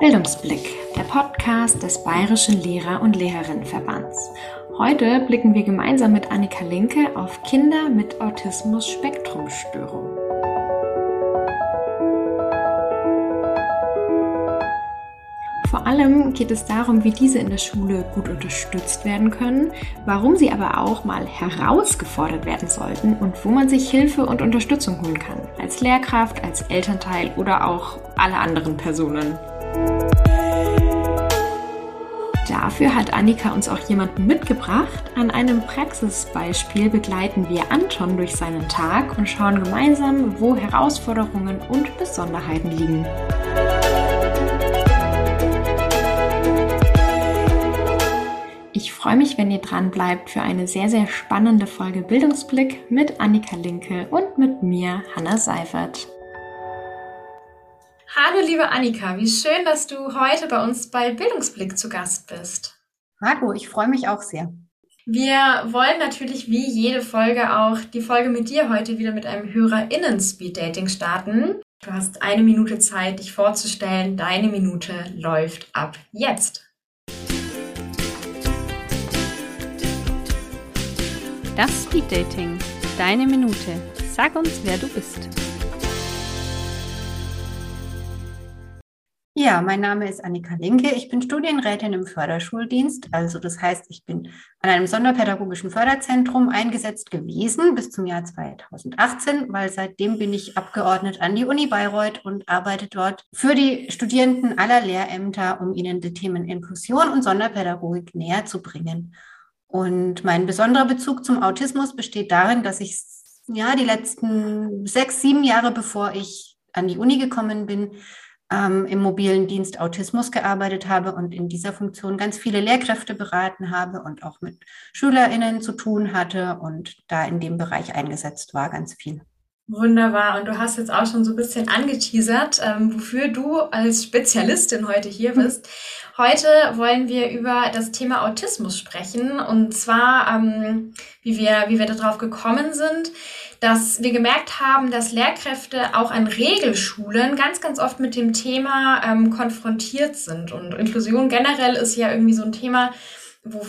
Bildungsblick, der Podcast des Bayerischen Lehrer- und Lehrerinnenverbands. Heute blicken wir gemeinsam mit Annika Linke auf Kinder mit Autismus-Spektrumstörung. Vor allem geht es darum, wie diese in der Schule gut unterstützt werden können, warum sie aber auch mal herausgefordert werden sollten und wo man sich Hilfe und Unterstützung holen kann, als Lehrkraft, als Elternteil oder auch alle anderen Personen. Dafür hat Annika uns auch jemanden mitgebracht. An einem Praxisbeispiel begleiten wir Anton durch seinen Tag und schauen gemeinsam, wo Herausforderungen und Besonderheiten liegen. Freue mich, wenn ihr dran bleibt für eine sehr, sehr spannende Folge Bildungsblick mit Annika Linke und mit mir, Hanna Seifert. Hallo, liebe Annika, wie schön, dass du heute bei uns bei Bildungsblick zu Gast bist. Hallo, ich freue mich auch sehr. Wir wollen natürlich wie jede Folge auch die Folge mit dir heute wieder mit einem HörerInnen-Speed-Dating starten. Du hast eine Minute Zeit, dich vorzustellen. Deine Minute läuft ab jetzt. Das Speed Dating. Deine Minute. Sag uns, wer du bist. Ja, mein Name ist Annika Linke. Ich bin Studienrätin im Förderschuldienst. Also das heißt, ich bin an einem sonderpädagogischen Förderzentrum eingesetzt gewesen bis zum Jahr 2018, weil seitdem bin ich abgeordnet an die Uni Bayreuth und arbeite dort für die Studierenden aller Lehrämter, um ihnen die Themen Inklusion und Sonderpädagogik näher zu bringen. Und mein besonderer Bezug zum Autismus besteht darin, dass ich ja die letzten sechs, sieben Jahre, bevor ich an die Uni gekommen bin, ähm, im mobilen Dienst Autismus gearbeitet habe und in dieser Funktion ganz viele Lehrkräfte beraten habe und auch mit SchülerInnen zu tun hatte und da in dem Bereich eingesetzt war, ganz viel. Wunderbar. Und du hast jetzt auch schon so ein bisschen angeteasert, ähm, wofür du als Spezialistin heute hier hm. bist. Heute wollen wir über das Thema Autismus sprechen und zwar, ähm, wie wir, wie wir darauf gekommen sind, dass wir gemerkt haben, dass Lehrkräfte auch an Regelschulen ganz, ganz oft mit dem Thema ähm, konfrontiert sind. Und Inklusion generell ist ja irgendwie so ein Thema, wo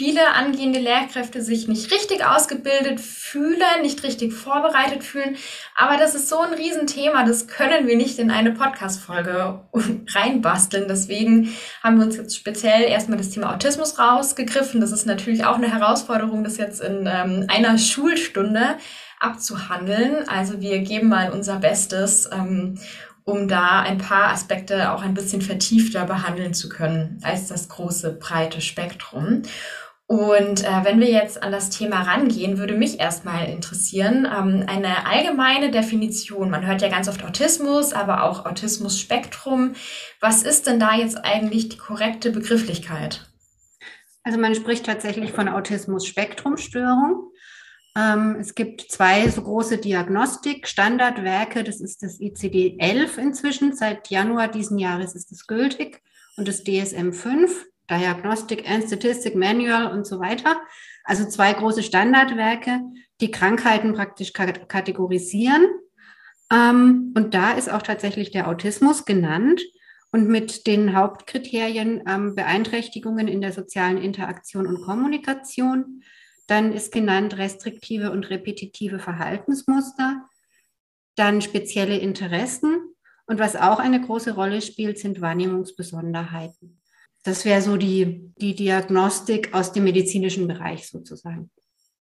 viele angehende Lehrkräfte sich nicht richtig ausgebildet fühlen, nicht richtig vorbereitet fühlen. Aber das ist so ein Riesenthema, das können wir nicht in eine Podcast-Folge reinbasteln. Deswegen haben wir uns jetzt speziell erstmal das Thema Autismus rausgegriffen. Das ist natürlich auch eine Herausforderung, das jetzt in ähm, einer Schulstunde abzuhandeln. Also wir geben mal unser Bestes, ähm, um da ein paar Aspekte auch ein bisschen vertiefter behandeln zu können als das große, breite Spektrum. Und äh, wenn wir jetzt an das Thema rangehen, würde mich erstmal interessieren, ähm, eine allgemeine Definition. Man hört ja ganz oft Autismus, aber auch Autismus-Spektrum. Was ist denn da jetzt eigentlich die korrekte Begrifflichkeit? Also man spricht tatsächlich von Autismus-Spektrum-Störung. Ähm, es gibt zwei so große Diagnostik-Standardwerke. Das ist das ICD-11 inzwischen. Seit Januar diesen Jahres ist es gültig. Und das DSM-5. Diagnostic and Statistic Manual und so weiter. Also zwei große Standardwerke, die Krankheiten praktisch kategorisieren. Ähm, und da ist auch tatsächlich der Autismus genannt und mit den Hauptkriterien ähm, Beeinträchtigungen in der sozialen Interaktion und Kommunikation. Dann ist genannt restriktive und repetitive Verhaltensmuster. Dann spezielle Interessen. Und was auch eine große Rolle spielt, sind Wahrnehmungsbesonderheiten. Das wäre so die, die Diagnostik aus dem medizinischen Bereich sozusagen.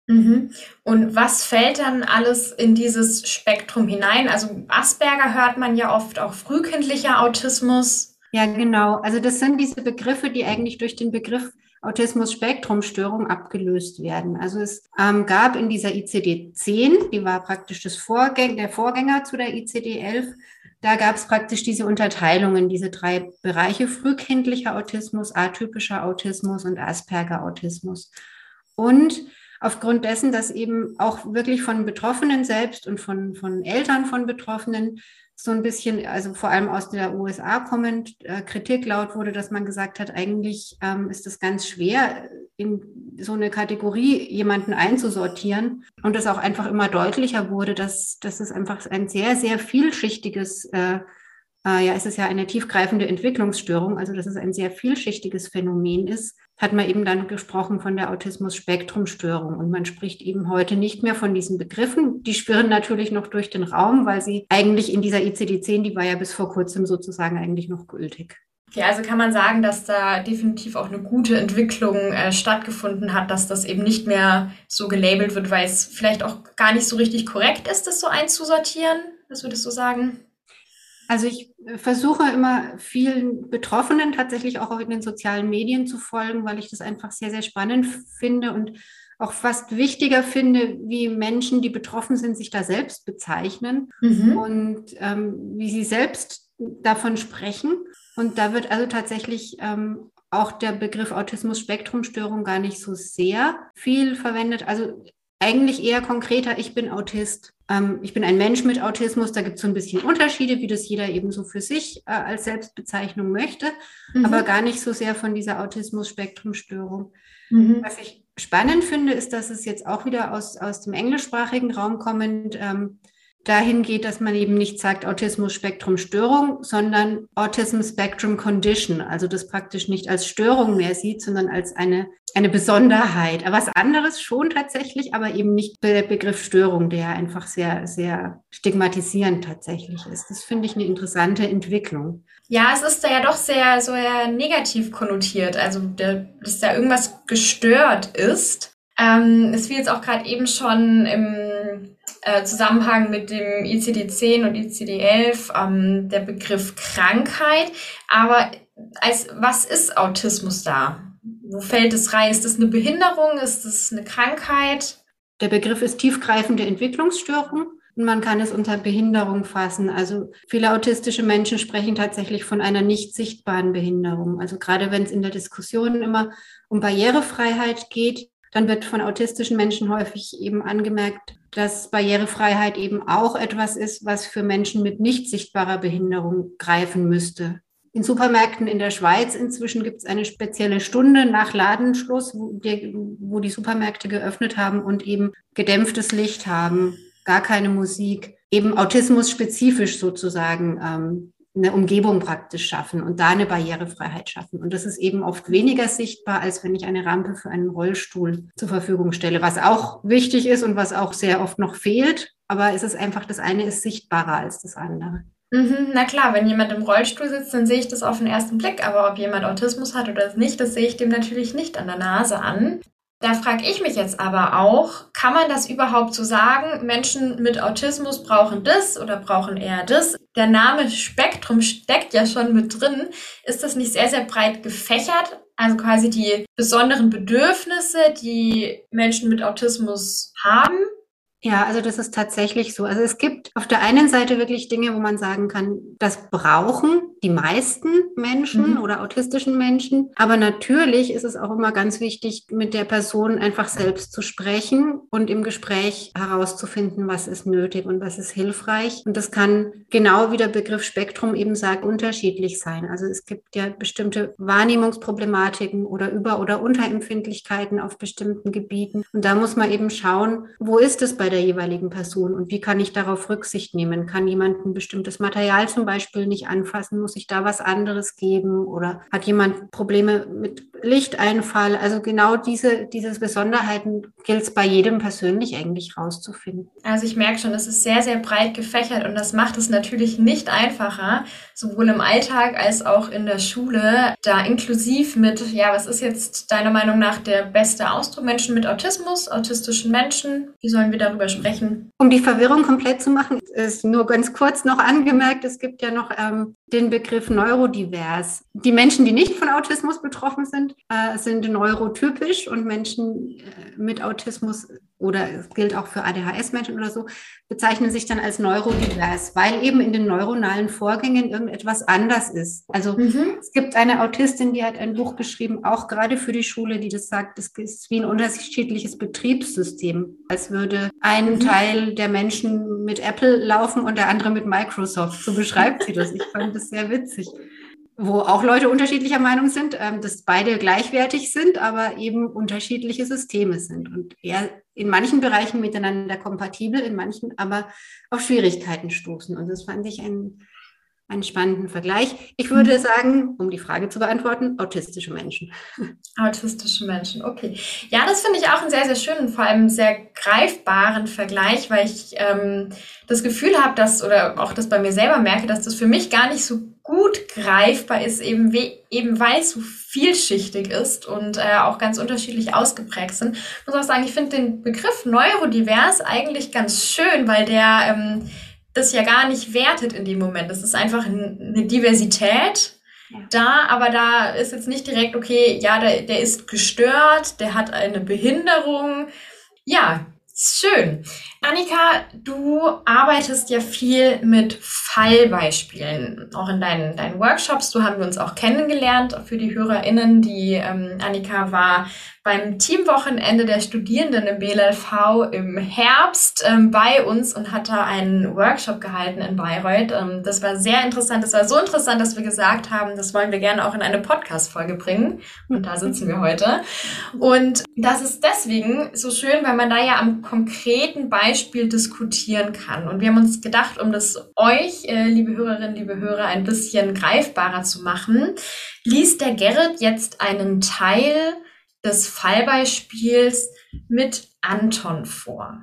Mhm. Und was fällt dann alles in dieses Spektrum hinein? Also Asperger hört man ja oft auch frühkindlicher Autismus. Ja, genau. Also das sind diese Begriffe, die eigentlich durch den Begriff Autismus-Spektrum-Störung abgelöst werden. Also es ähm, gab in dieser ICD-10, die war praktisch das Vorgäng der Vorgänger zu der ICD-11, da gab es praktisch diese Unterteilungen, diese drei Bereiche, frühkindlicher Autismus, atypischer Autismus und Asperger-Autismus. Und aufgrund dessen, dass eben auch wirklich von Betroffenen selbst und von, von Eltern von Betroffenen so ein bisschen, also vor allem aus der USA kommend, äh, Kritik laut wurde, dass man gesagt hat, eigentlich ähm, ist es ganz schwer, in so eine Kategorie jemanden einzusortieren. Und es auch einfach immer deutlicher wurde, dass, dass es einfach ein sehr, sehr vielschichtiges äh, äh, ja, es ist ja eine tiefgreifende Entwicklungsstörung, also dass es ein sehr vielschichtiges Phänomen ist, hat man eben dann gesprochen von der Autismus-Spektrum-Störung. Und man spricht eben heute nicht mehr von diesen Begriffen. Die schwirren natürlich noch durch den Raum, weil sie eigentlich in dieser ICD-10, die war ja bis vor kurzem sozusagen eigentlich noch gültig. Ja, also kann man sagen, dass da definitiv auch eine gute Entwicklung äh, stattgefunden hat, dass das eben nicht mehr so gelabelt wird, weil es vielleicht auch gar nicht so richtig korrekt ist, das so einzusortieren. Was würdest du sagen? Also ich äh, versuche immer vielen Betroffenen tatsächlich auch in den sozialen Medien zu folgen, weil ich das einfach sehr, sehr spannend finde und auch fast wichtiger finde, wie Menschen, die betroffen sind, sich da selbst bezeichnen mhm. und ähm, wie sie selbst davon sprechen. Und da wird also tatsächlich ähm, auch der Begriff Autismus-Spektrum-Störung gar nicht so sehr viel verwendet. Also eigentlich eher konkreter, ich bin Autist. Ähm, ich bin ein Mensch mit Autismus. Da gibt es so ein bisschen Unterschiede, wie das jeder eben so für sich äh, als Selbstbezeichnung möchte, mhm. aber gar nicht so sehr von dieser Autismus-Spektrum-Störung. Mhm. Was ich spannend finde, ist, dass es jetzt auch wieder aus, aus dem englischsprachigen Raum kommend ähm, dahin geht, dass man eben nicht sagt Autismus-Spektrum-Störung, sondern Autism-Spectrum-Condition, also das praktisch nicht als Störung mehr sieht, sondern als eine, eine Besonderheit. Was anderes schon tatsächlich, aber eben nicht der Begriff Störung, der einfach sehr, sehr stigmatisierend tatsächlich ist. Das finde ich eine interessante Entwicklung. Ja, es ist da ja doch sehr, sehr negativ konnotiert, also dass da irgendwas gestört ist. Ähm, es jetzt auch gerade eben schon im äh, Zusammenhang mit dem ICD-10 und ICD-11 ähm, der Begriff Krankheit. Aber als, was ist Autismus da? Wo fällt es rein? Ist das eine Behinderung? Ist das eine Krankheit? Der Begriff ist tiefgreifende Entwicklungsstörung. Und man kann es unter Behinderung fassen. Also viele autistische Menschen sprechen tatsächlich von einer nicht sichtbaren Behinderung. Also gerade wenn es in der Diskussion immer um Barrierefreiheit geht, dann wird von autistischen Menschen häufig eben angemerkt, dass Barrierefreiheit eben auch etwas ist, was für Menschen mit nicht sichtbarer Behinderung greifen müsste. In Supermärkten in der Schweiz inzwischen gibt es eine spezielle Stunde nach Ladenschluss, wo die, wo die Supermärkte geöffnet haben und eben gedämpftes Licht haben, gar keine Musik, eben Autismus spezifisch sozusagen ähm, eine Umgebung praktisch schaffen und da eine Barrierefreiheit schaffen. Und das ist eben oft weniger sichtbar, als wenn ich eine Rampe für einen Rollstuhl zur Verfügung stelle, was auch wichtig ist und was auch sehr oft noch fehlt. Aber es ist einfach, das eine ist sichtbarer als das andere. Mhm, na klar, wenn jemand im Rollstuhl sitzt, dann sehe ich das auf den ersten Blick. Aber ob jemand Autismus hat oder nicht, das sehe ich dem natürlich nicht an der Nase an. Da frage ich mich jetzt aber auch, kann man das überhaupt so sagen? Menschen mit Autismus brauchen das oder brauchen eher das? Der Name Spektrum steckt ja schon mit drin. Ist das nicht sehr, sehr breit gefächert? Also quasi die besonderen Bedürfnisse, die Menschen mit Autismus haben? Ja, also das ist tatsächlich so. Also es gibt auf der einen Seite wirklich Dinge, wo man sagen kann, das brauchen die meisten Menschen mhm. oder autistischen Menschen. Aber natürlich ist es auch immer ganz wichtig, mit der Person einfach selbst zu sprechen und im Gespräch herauszufinden, was ist nötig und was ist hilfreich. Und das kann genau wie der Begriff Spektrum eben sagt, unterschiedlich sein. Also es gibt ja bestimmte Wahrnehmungsproblematiken oder Über- oder Unterempfindlichkeiten auf bestimmten Gebieten. Und da muss man eben schauen, wo ist es bei bei der jeweiligen Person und wie kann ich darauf Rücksicht nehmen? Kann jemand ein bestimmtes Material zum Beispiel nicht anfassen? Muss ich da was anderes geben? Oder hat jemand Probleme mit Lichteinfall? Also genau diese, diese Besonderheiten gilt es bei jedem persönlich eigentlich rauszufinden. Also ich merke schon, es ist sehr, sehr breit gefächert und das macht es natürlich nicht einfacher, sowohl im Alltag als auch in der Schule, da inklusiv mit, ja, was ist jetzt deiner Meinung nach der beste Ausdruck? Menschen mit Autismus, autistischen Menschen, wie sollen wir darüber darüber sprechen. Um die Verwirrung komplett zu machen, ist nur ganz kurz noch angemerkt, es gibt ja noch ähm, den Begriff neurodivers. Die Menschen, die nicht von Autismus betroffen sind, äh, sind neurotypisch und Menschen äh, mit Autismus oder es gilt auch für ADHS-Menschen oder so, bezeichnen sich dann als neurodivers, weil eben in den neuronalen Vorgängen irgendetwas anders ist. Also mhm. es gibt eine Autistin, die hat ein Buch geschrieben, auch gerade für die Schule, die das sagt, es ist wie ein unterschiedliches Betriebssystem, als würde ein mhm. Teil der Menschen mit Apple laufen und der andere mit Microsoft. So beschreibt sie das. Ich fand das sehr witzig wo auch Leute unterschiedlicher Meinung sind, ähm, dass beide gleichwertig sind, aber eben unterschiedliche Systeme sind und eher in manchen Bereichen miteinander kompatibel, in manchen aber auf Schwierigkeiten stoßen. Und das fand ich ein, einen spannenden Vergleich. Ich würde mhm. sagen, um die Frage zu beantworten, autistische Menschen. Autistische Menschen, okay. Ja, das finde ich auch einen sehr, sehr schönen, vor allem sehr greifbaren Vergleich, weil ich ähm, das Gefühl habe, dass, oder auch das bei mir selber merke, dass das für mich gar nicht so gut greifbar ist, eben, we eben weil es so vielschichtig ist und äh, auch ganz unterschiedlich ausgeprägt sind. Ich muss auch sagen, ich finde den Begriff neurodivers eigentlich ganz schön, weil der ähm, das ja gar nicht wertet in dem Moment. Das ist einfach eine Diversität ja. da, aber da ist jetzt nicht direkt, okay, ja, der, der ist gestört, der hat eine Behinderung. Ja, Schön. Annika, du arbeitest ja viel mit Fallbeispielen, auch in deinen, deinen Workshops. Du haben wir uns auch kennengelernt. Für die HörerInnen, die ähm, Annika war beim Teamwochenende der Studierenden im BLLV im Herbst ähm, bei uns und hat da einen Workshop gehalten in Bayreuth. Ähm, das war sehr interessant. Das war so interessant, dass wir gesagt haben, das wollen wir gerne auch in eine Podcast-Folge bringen. Und da sitzen wir heute. Und das ist deswegen so schön, weil man da ja am konkreten Beispiel diskutieren kann. Und wir haben uns gedacht, um das euch, äh, liebe Hörerinnen, liebe Hörer, ein bisschen greifbarer zu machen, liest der Gerrit jetzt einen Teil des Fallbeispiels mit Anton vor.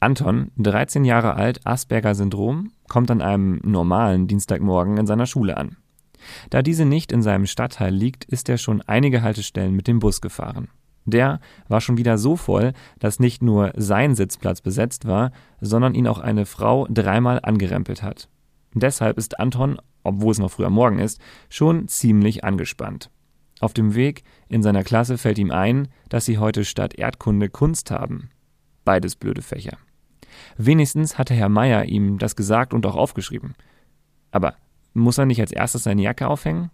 Anton, 13 Jahre alt, Asperger-Syndrom, kommt an einem normalen Dienstagmorgen in seiner Schule an. Da diese nicht in seinem Stadtteil liegt, ist er schon einige Haltestellen mit dem Bus gefahren. Der war schon wieder so voll, dass nicht nur sein Sitzplatz besetzt war, sondern ihn auch eine Frau dreimal angerempelt hat. Deshalb ist Anton, obwohl es noch früher Morgen ist, schon ziemlich angespannt. Auf dem Weg in seiner Klasse fällt ihm ein, dass sie heute statt Erdkunde Kunst haben. Beides blöde Fächer. Wenigstens hatte Herr Meier ihm das gesagt und auch aufgeschrieben. Aber muss er nicht als erstes seine Jacke aufhängen?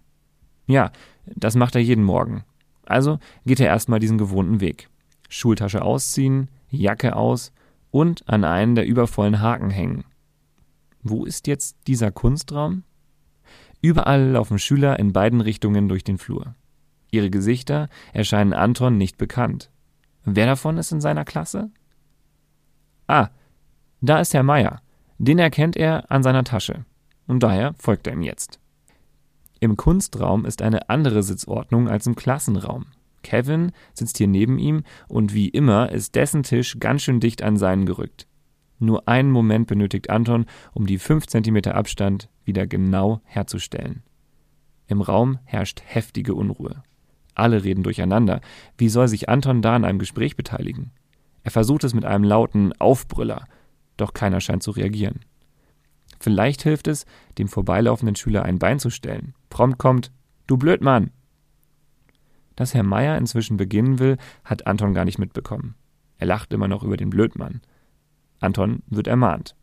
Ja, das macht er jeden Morgen. Also geht er erstmal diesen gewohnten Weg. Schultasche ausziehen, Jacke aus und an einen der übervollen Haken hängen. Wo ist jetzt dieser Kunstraum? Überall laufen Schüler in beiden Richtungen durch den Flur. Ihre Gesichter erscheinen Anton nicht bekannt. Wer davon ist in seiner Klasse? Ah, da ist Herr Meier. Den erkennt er an seiner Tasche. Und daher folgt er ihm jetzt. Im Kunstraum ist eine andere Sitzordnung als im Klassenraum. Kevin sitzt hier neben ihm und wie immer ist dessen Tisch ganz schön dicht an seinen gerückt. Nur einen Moment benötigt Anton, um die 5 cm Abstand wieder genau herzustellen. Im Raum herrscht heftige Unruhe. Alle reden durcheinander. Wie soll sich Anton da an einem Gespräch beteiligen? Er versucht es mit einem lauten Aufbrüller, doch keiner scheint zu reagieren. Vielleicht hilft es, dem vorbeilaufenden Schüler ein Bein zu stellen. Prompt kommt: Du Blödmann! Dass Herr Meier inzwischen beginnen will, hat Anton gar nicht mitbekommen. Er lacht immer noch über den Blödmann. Anton wird ermahnt.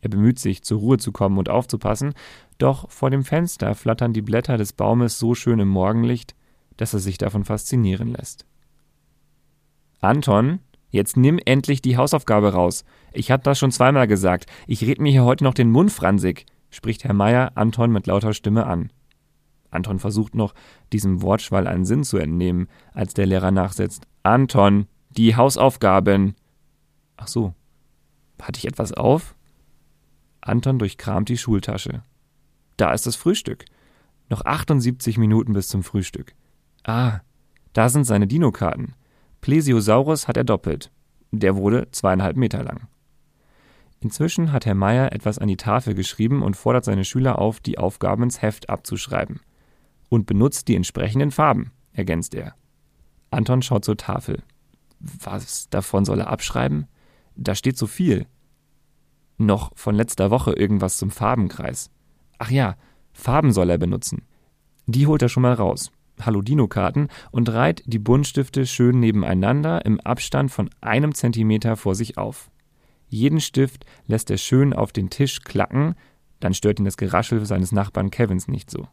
Er bemüht sich, zur Ruhe zu kommen und aufzupassen, doch vor dem Fenster flattern die Blätter des Baumes so schön im Morgenlicht, dass er sich davon faszinieren lässt. Anton, jetzt nimm endlich die Hausaufgabe raus. Ich hab das schon zweimal gesagt. Ich red mir hier heute noch den Mund fransig, spricht Herr Meier Anton mit lauter Stimme an. Anton versucht noch, diesem Wortschwall einen Sinn zu entnehmen, als der Lehrer nachsetzt. Anton, die Hausaufgaben. Ach so. Hatte ich etwas auf? Anton durchkramt die Schultasche. Da ist das Frühstück. Noch 78 Minuten bis zum Frühstück. Ah, da sind seine Dino-Karten. Plesiosaurus hat er doppelt. Der wurde zweieinhalb Meter lang. Inzwischen hat Herr Meier etwas an die Tafel geschrieben und fordert seine Schüler auf, die Aufgaben ins Heft abzuschreiben. Und benutzt die entsprechenden Farben, ergänzt er. Anton schaut zur Tafel. Was davon soll er abschreiben? Da steht so viel. Noch von letzter Woche irgendwas zum Farbenkreis. Ach ja, Farben soll er benutzen. Die holt er schon mal raus. Halodino-Karten und reiht die Buntstifte schön nebeneinander im Abstand von einem Zentimeter vor sich auf. Jeden Stift lässt er schön auf den Tisch klacken, dann stört ihn das Geraschel seines Nachbarn Kevins nicht so.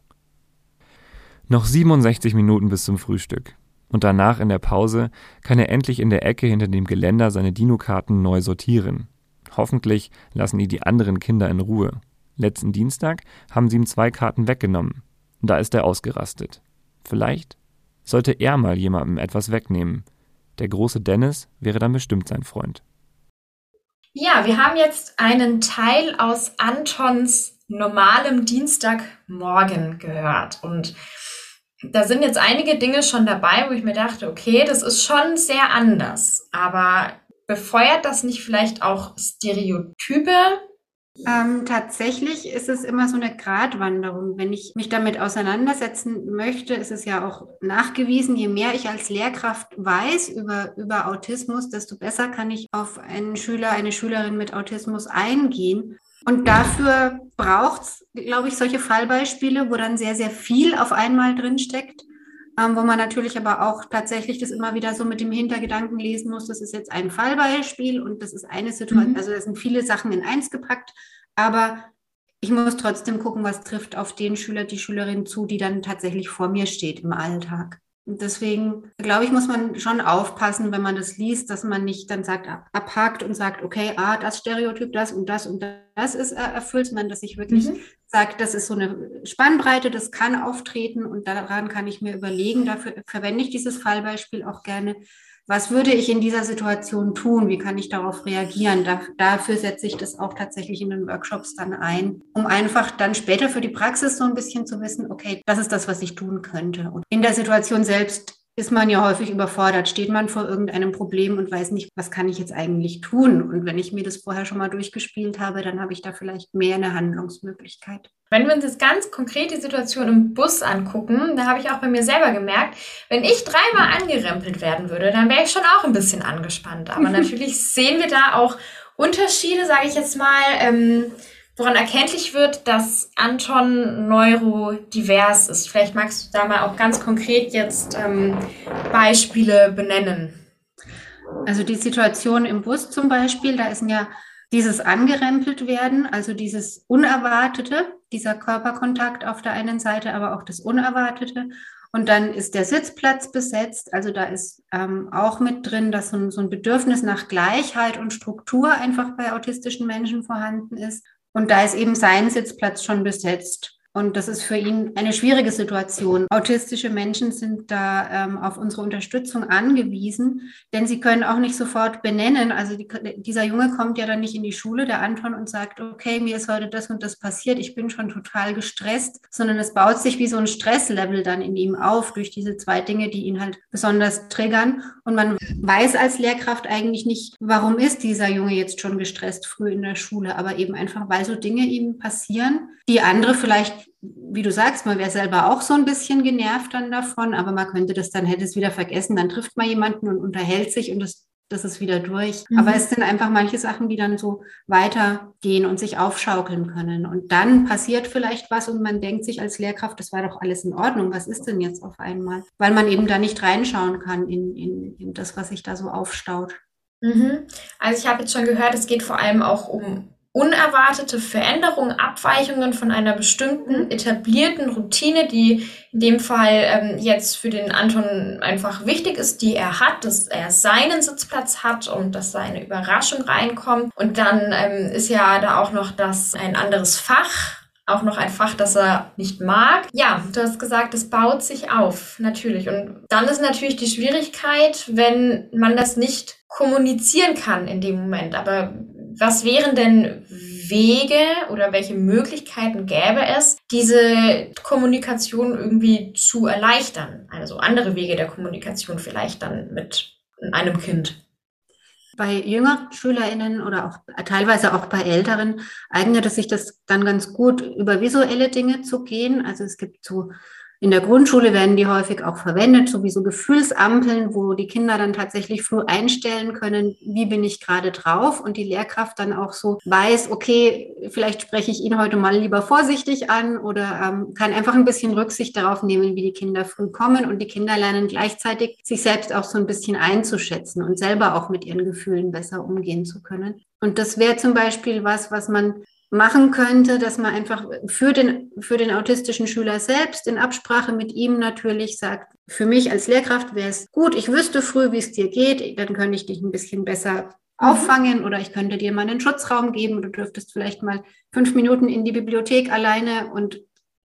Noch 67 Minuten bis zum Frühstück. Und danach in der Pause kann er endlich in der Ecke hinter dem Geländer seine Dino-Karten neu sortieren. Hoffentlich lassen ihn die anderen Kinder in Ruhe. Letzten Dienstag haben sie ihm zwei Karten weggenommen. Da ist er ausgerastet. Vielleicht sollte er mal jemandem etwas wegnehmen. Der große Dennis wäre dann bestimmt sein Freund. Ja, wir haben jetzt einen Teil aus Antons normalem Dienstagmorgen gehört und da sind jetzt einige Dinge schon dabei, wo ich mir dachte, okay, das ist schon sehr anders, aber befeuert das nicht vielleicht auch Stereotype? Ähm, tatsächlich ist es immer so eine Gratwanderung. Wenn ich mich damit auseinandersetzen möchte, ist es ja auch nachgewiesen, je mehr ich als Lehrkraft weiß über, über Autismus, desto besser kann ich auf einen Schüler, eine Schülerin mit Autismus eingehen. Und dafür braucht es, glaube ich, solche Fallbeispiele, wo dann sehr, sehr viel auf einmal drinsteckt ähm, wo man natürlich aber auch tatsächlich das immer wieder so mit dem Hintergedanken lesen muss, das ist jetzt ein Fallbeispiel und das ist eine Situation, mhm. also da sind viele Sachen in eins gepackt, aber ich muss trotzdem gucken, was trifft auf den Schüler, die Schülerin zu, die dann tatsächlich vor mir steht im Alltag. Und deswegen, glaube ich, muss man schon aufpassen, wenn man das liest, dass man nicht dann sagt, abhakt und sagt, okay, ah, das Stereotyp, das und das und das ist erfüllt, sondern dass ich wirklich mhm. Sage, das ist so eine Spannbreite, das kann auftreten und daran kann ich mir überlegen, dafür verwende ich dieses Fallbeispiel auch gerne, was würde ich in dieser Situation tun? Wie kann ich darauf reagieren? Da, dafür setze ich das auch tatsächlich in den Workshops dann ein, um einfach dann später für die Praxis so ein bisschen zu wissen, okay, das ist das, was ich tun könnte. Und in der Situation selbst ist man ja häufig überfordert, steht man vor irgendeinem Problem und weiß nicht, was kann ich jetzt eigentlich tun. Und wenn ich mir das vorher schon mal durchgespielt habe, dann habe ich da vielleicht mehr eine Handlungsmöglichkeit. Wenn wir uns jetzt ganz konkret die Situation im Bus angucken, da habe ich auch bei mir selber gemerkt, wenn ich dreimal angerempelt werden würde, dann wäre ich schon auch ein bisschen angespannt. Aber natürlich sehen wir da auch Unterschiede, sage ich jetzt mal. Ähm, woran erkenntlich wird, dass Anton neurodivers ist. Vielleicht magst du da mal auch ganz konkret jetzt ähm, Beispiele benennen. Also die Situation im Bus zum Beispiel, da ist ja dieses angerempelt werden, also dieses Unerwartete, dieser Körperkontakt auf der einen Seite, aber auch das Unerwartete. Und dann ist der Sitzplatz besetzt. Also da ist ähm, auch mit drin, dass so ein, so ein Bedürfnis nach Gleichheit und Struktur einfach bei autistischen Menschen vorhanden ist. Und da ist eben sein Sitzplatz schon besetzt. Und das ist für ihn eine schwierige Situation. Autistische Menschen sind da ähm, auf unsere Unterstützung angewiesen, denn sie können auch nicht sofort benennen. Also die, dieser Junge kommt ja dann nicht in die Schule, der Anton, und sagt, okay, mir ist heute das und das passiert, ich bin schon total gestresst, sondern es baut sich wie so ein Stresslevel dann in ihm auf durch diese zwei Dinge, die ihn halt besonders triggern. Und man weiß als Lehrkraft eigentlich nicht, warum ist dieser Junge jetzt schon gestresst früh in der Schule, aber eben einfach, weil so Dinge ihm passieren, die andere vielleicht wie du sagst, man wäre selber auch so ein bisschen genervt dann davon, aber man könnte das dann, hätte es wieder vergessen, dann trifft man jemanden und unterhält sich und das, das ist wieder durch. Mhm. Aber es sind einfach manche Sachen, die dann so weitergehen und sich aufschaukeln können. Und dann passiert vielleicht was und man denkt sich als Lehrkraft, das war doch alles in Ordnung. Was ist denn jetzt auf einmal? Weil man eben da nicht reinschauen kann in, in, in das, was sich da so aufstaut. Mhm. Also ich habe jetzt schon gehört, es geht vor allem auch um unerwartete Veränderungen, Abweichungen von einer bestimmten etablierten Routine, die in dem Fall ähm, jetzt für den Anton einfach wichtig ist, die er hat, dass er seinen Sitzplatz hat und dass da eine Überraschung reinkommt. Und dann ähm, ist ja da auch noch das ein anderes Fach, auch noch ein Fach, das er nicht mag. Ja, du hast gesagt, es baut sich auf, natürlich. Und dann ist natürlich die Schwierigkeit, wenn man das nicht kommunizieren kann in dem Moment. Aber was wären denn Wege oder welche Möglichkeiten gäbe es, diese Kommunikation irgendwie zu erleichtern? Also andere Wege der Kommunikation vielleicht dann mit einem Kind. Bei jüngeren SchülerInnen oder auch teilweise auch bei älteren eignet es sich das dann ganz gut, über visuelle Dinge zu gehen. Also es gibt so in der Grundschule werden die häufig auch verwendet, sowieso Gefühlsampeln, wo die Kinder dann tatsächlich früh einstellen können, wie bin ich gerade drauf und die Lehrkraft dann auch so weiß, okay, vielleicht spreche ich ihn heute mal lieber vorsichtig an oder ähm, kann einfach ein bisschen Rücksicht darauf nehmen, wie die Kinder früh kommen und die Kinder lernen gleichzeitig sich selbst auch so ein bisschen einzuschätzen und selber auch mit ihren Gefühlen besser umgehen zu können. Und das wäre zum Beispiel was, was man machen könnte, dass man einfach für den, für den autistischen Schüler selbst in Absprache mit ihm natürlich sagt, für mich als Lehrkraft wäre es gut, ich wüsste früh, wie es dir geht, dann könnte ich dich ein bisschen besser mhm. auffangen oder ich könnte dir mal einen Schutzraum geben. Du dürftest vielleicht mal fünf Minuten in die Bibliothek alleine und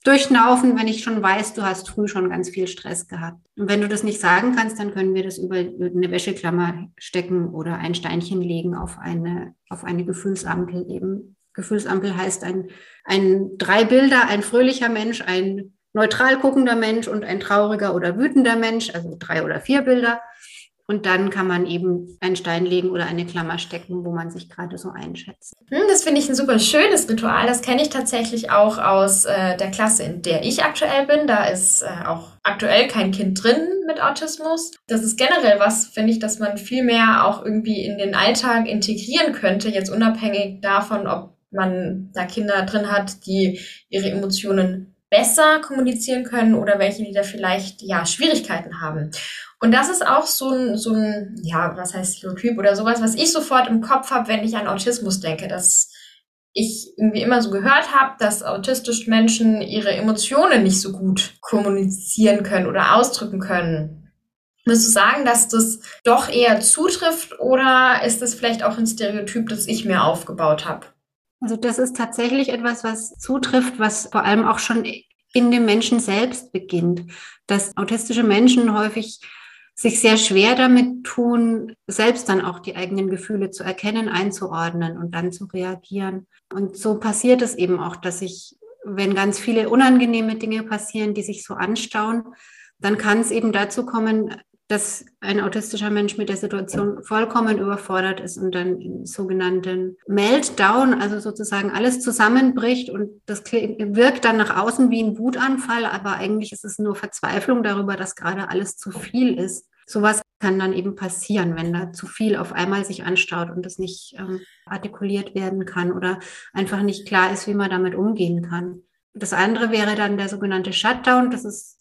durchschnaufen, wenn ich schon weiß, du hast früh schon ganz viel Stress gehabt. Und wenn du das nicht sagen kannst, dann können wir das über eine Wäscheklammer stecken oder ein Steinchen legen auf eine, auf eine Gefühlsampel eben. Gefühlsampel heißt ein, ein drei Bilder, ein fröhlicher Mensch, ein neutral guckender Mensch und ein trauriger oder wütender Mensch, also drei oder vier Bilder. Und dann kann man eben einen Stein legen oder eine Klammer stecken, wo man sich gerade so einschätzt. Hm, das finde ich ein super schönes Ritual. Das kenne ich tatsächlich auch aus äh, der Klasse, in der ich aktuell bin. Da ist äh, auch aktuell kein Kind drin mit Autismus. Das ist generell was, finde ich, dass man viel mehr auch irgendwie in den Alltag integrieren könnte, jetzt unabhängig davon, ob man da Kinder drin hat, die ihre Emotionen besser kommunizieren können oder welche, die da vielleicht ja Schwierigkeiten haben. Und das ist auch so ein, so ein, ja, was heißt Stereotyp oder sowas, was ich sofort im Kopf habe, wenn ich an Autismus denke, dass ich irgendwie immer so gehört habe, dass autistische Menschen ihre Emotionen nicht so gut kommunizieren können oder ausdrücken können. Würdest du sagen, dass das doch eher zutrifft oder ist das vielleicht auch ein Stereotyp, das ich mir aufgebaut habe? Also das ist tatsächlich etwas, was zutrifft, was vor allem auch schon in dem Menschen selbst beginnt, dass autistische Menschen häufig sich sehr schwer damit tun, selbst dann auch die eigenen Gefühle zu erkennen, einzuordnen und dann zu reagieren. Und so passiert es eben auch, dass ich, wenn ganz viele unangenehme Dinge passieren, die sich so anstauen, dann kann es eben dazu kommen, dass ein autistischer Mensch mit der Situation vollkommen überfordert ist und dann im sogenannten Meltdown, also sozusagen alles zusammenbricht und das wirkt dann nach außen wie ein Wutanfall, aber eigentlich ist es nur Verzweiflung darüber, dass gerade alles zu viel ist. Sowas kann dann eben passieren, wenn da zu viel auf einmal sich anstaut und das nicht ähm, artikuliert werden kann oder einfach nicht klar ist, wie man damit umgehen kann. Das andere wäre dann der sogenannte Shutdown. Das ist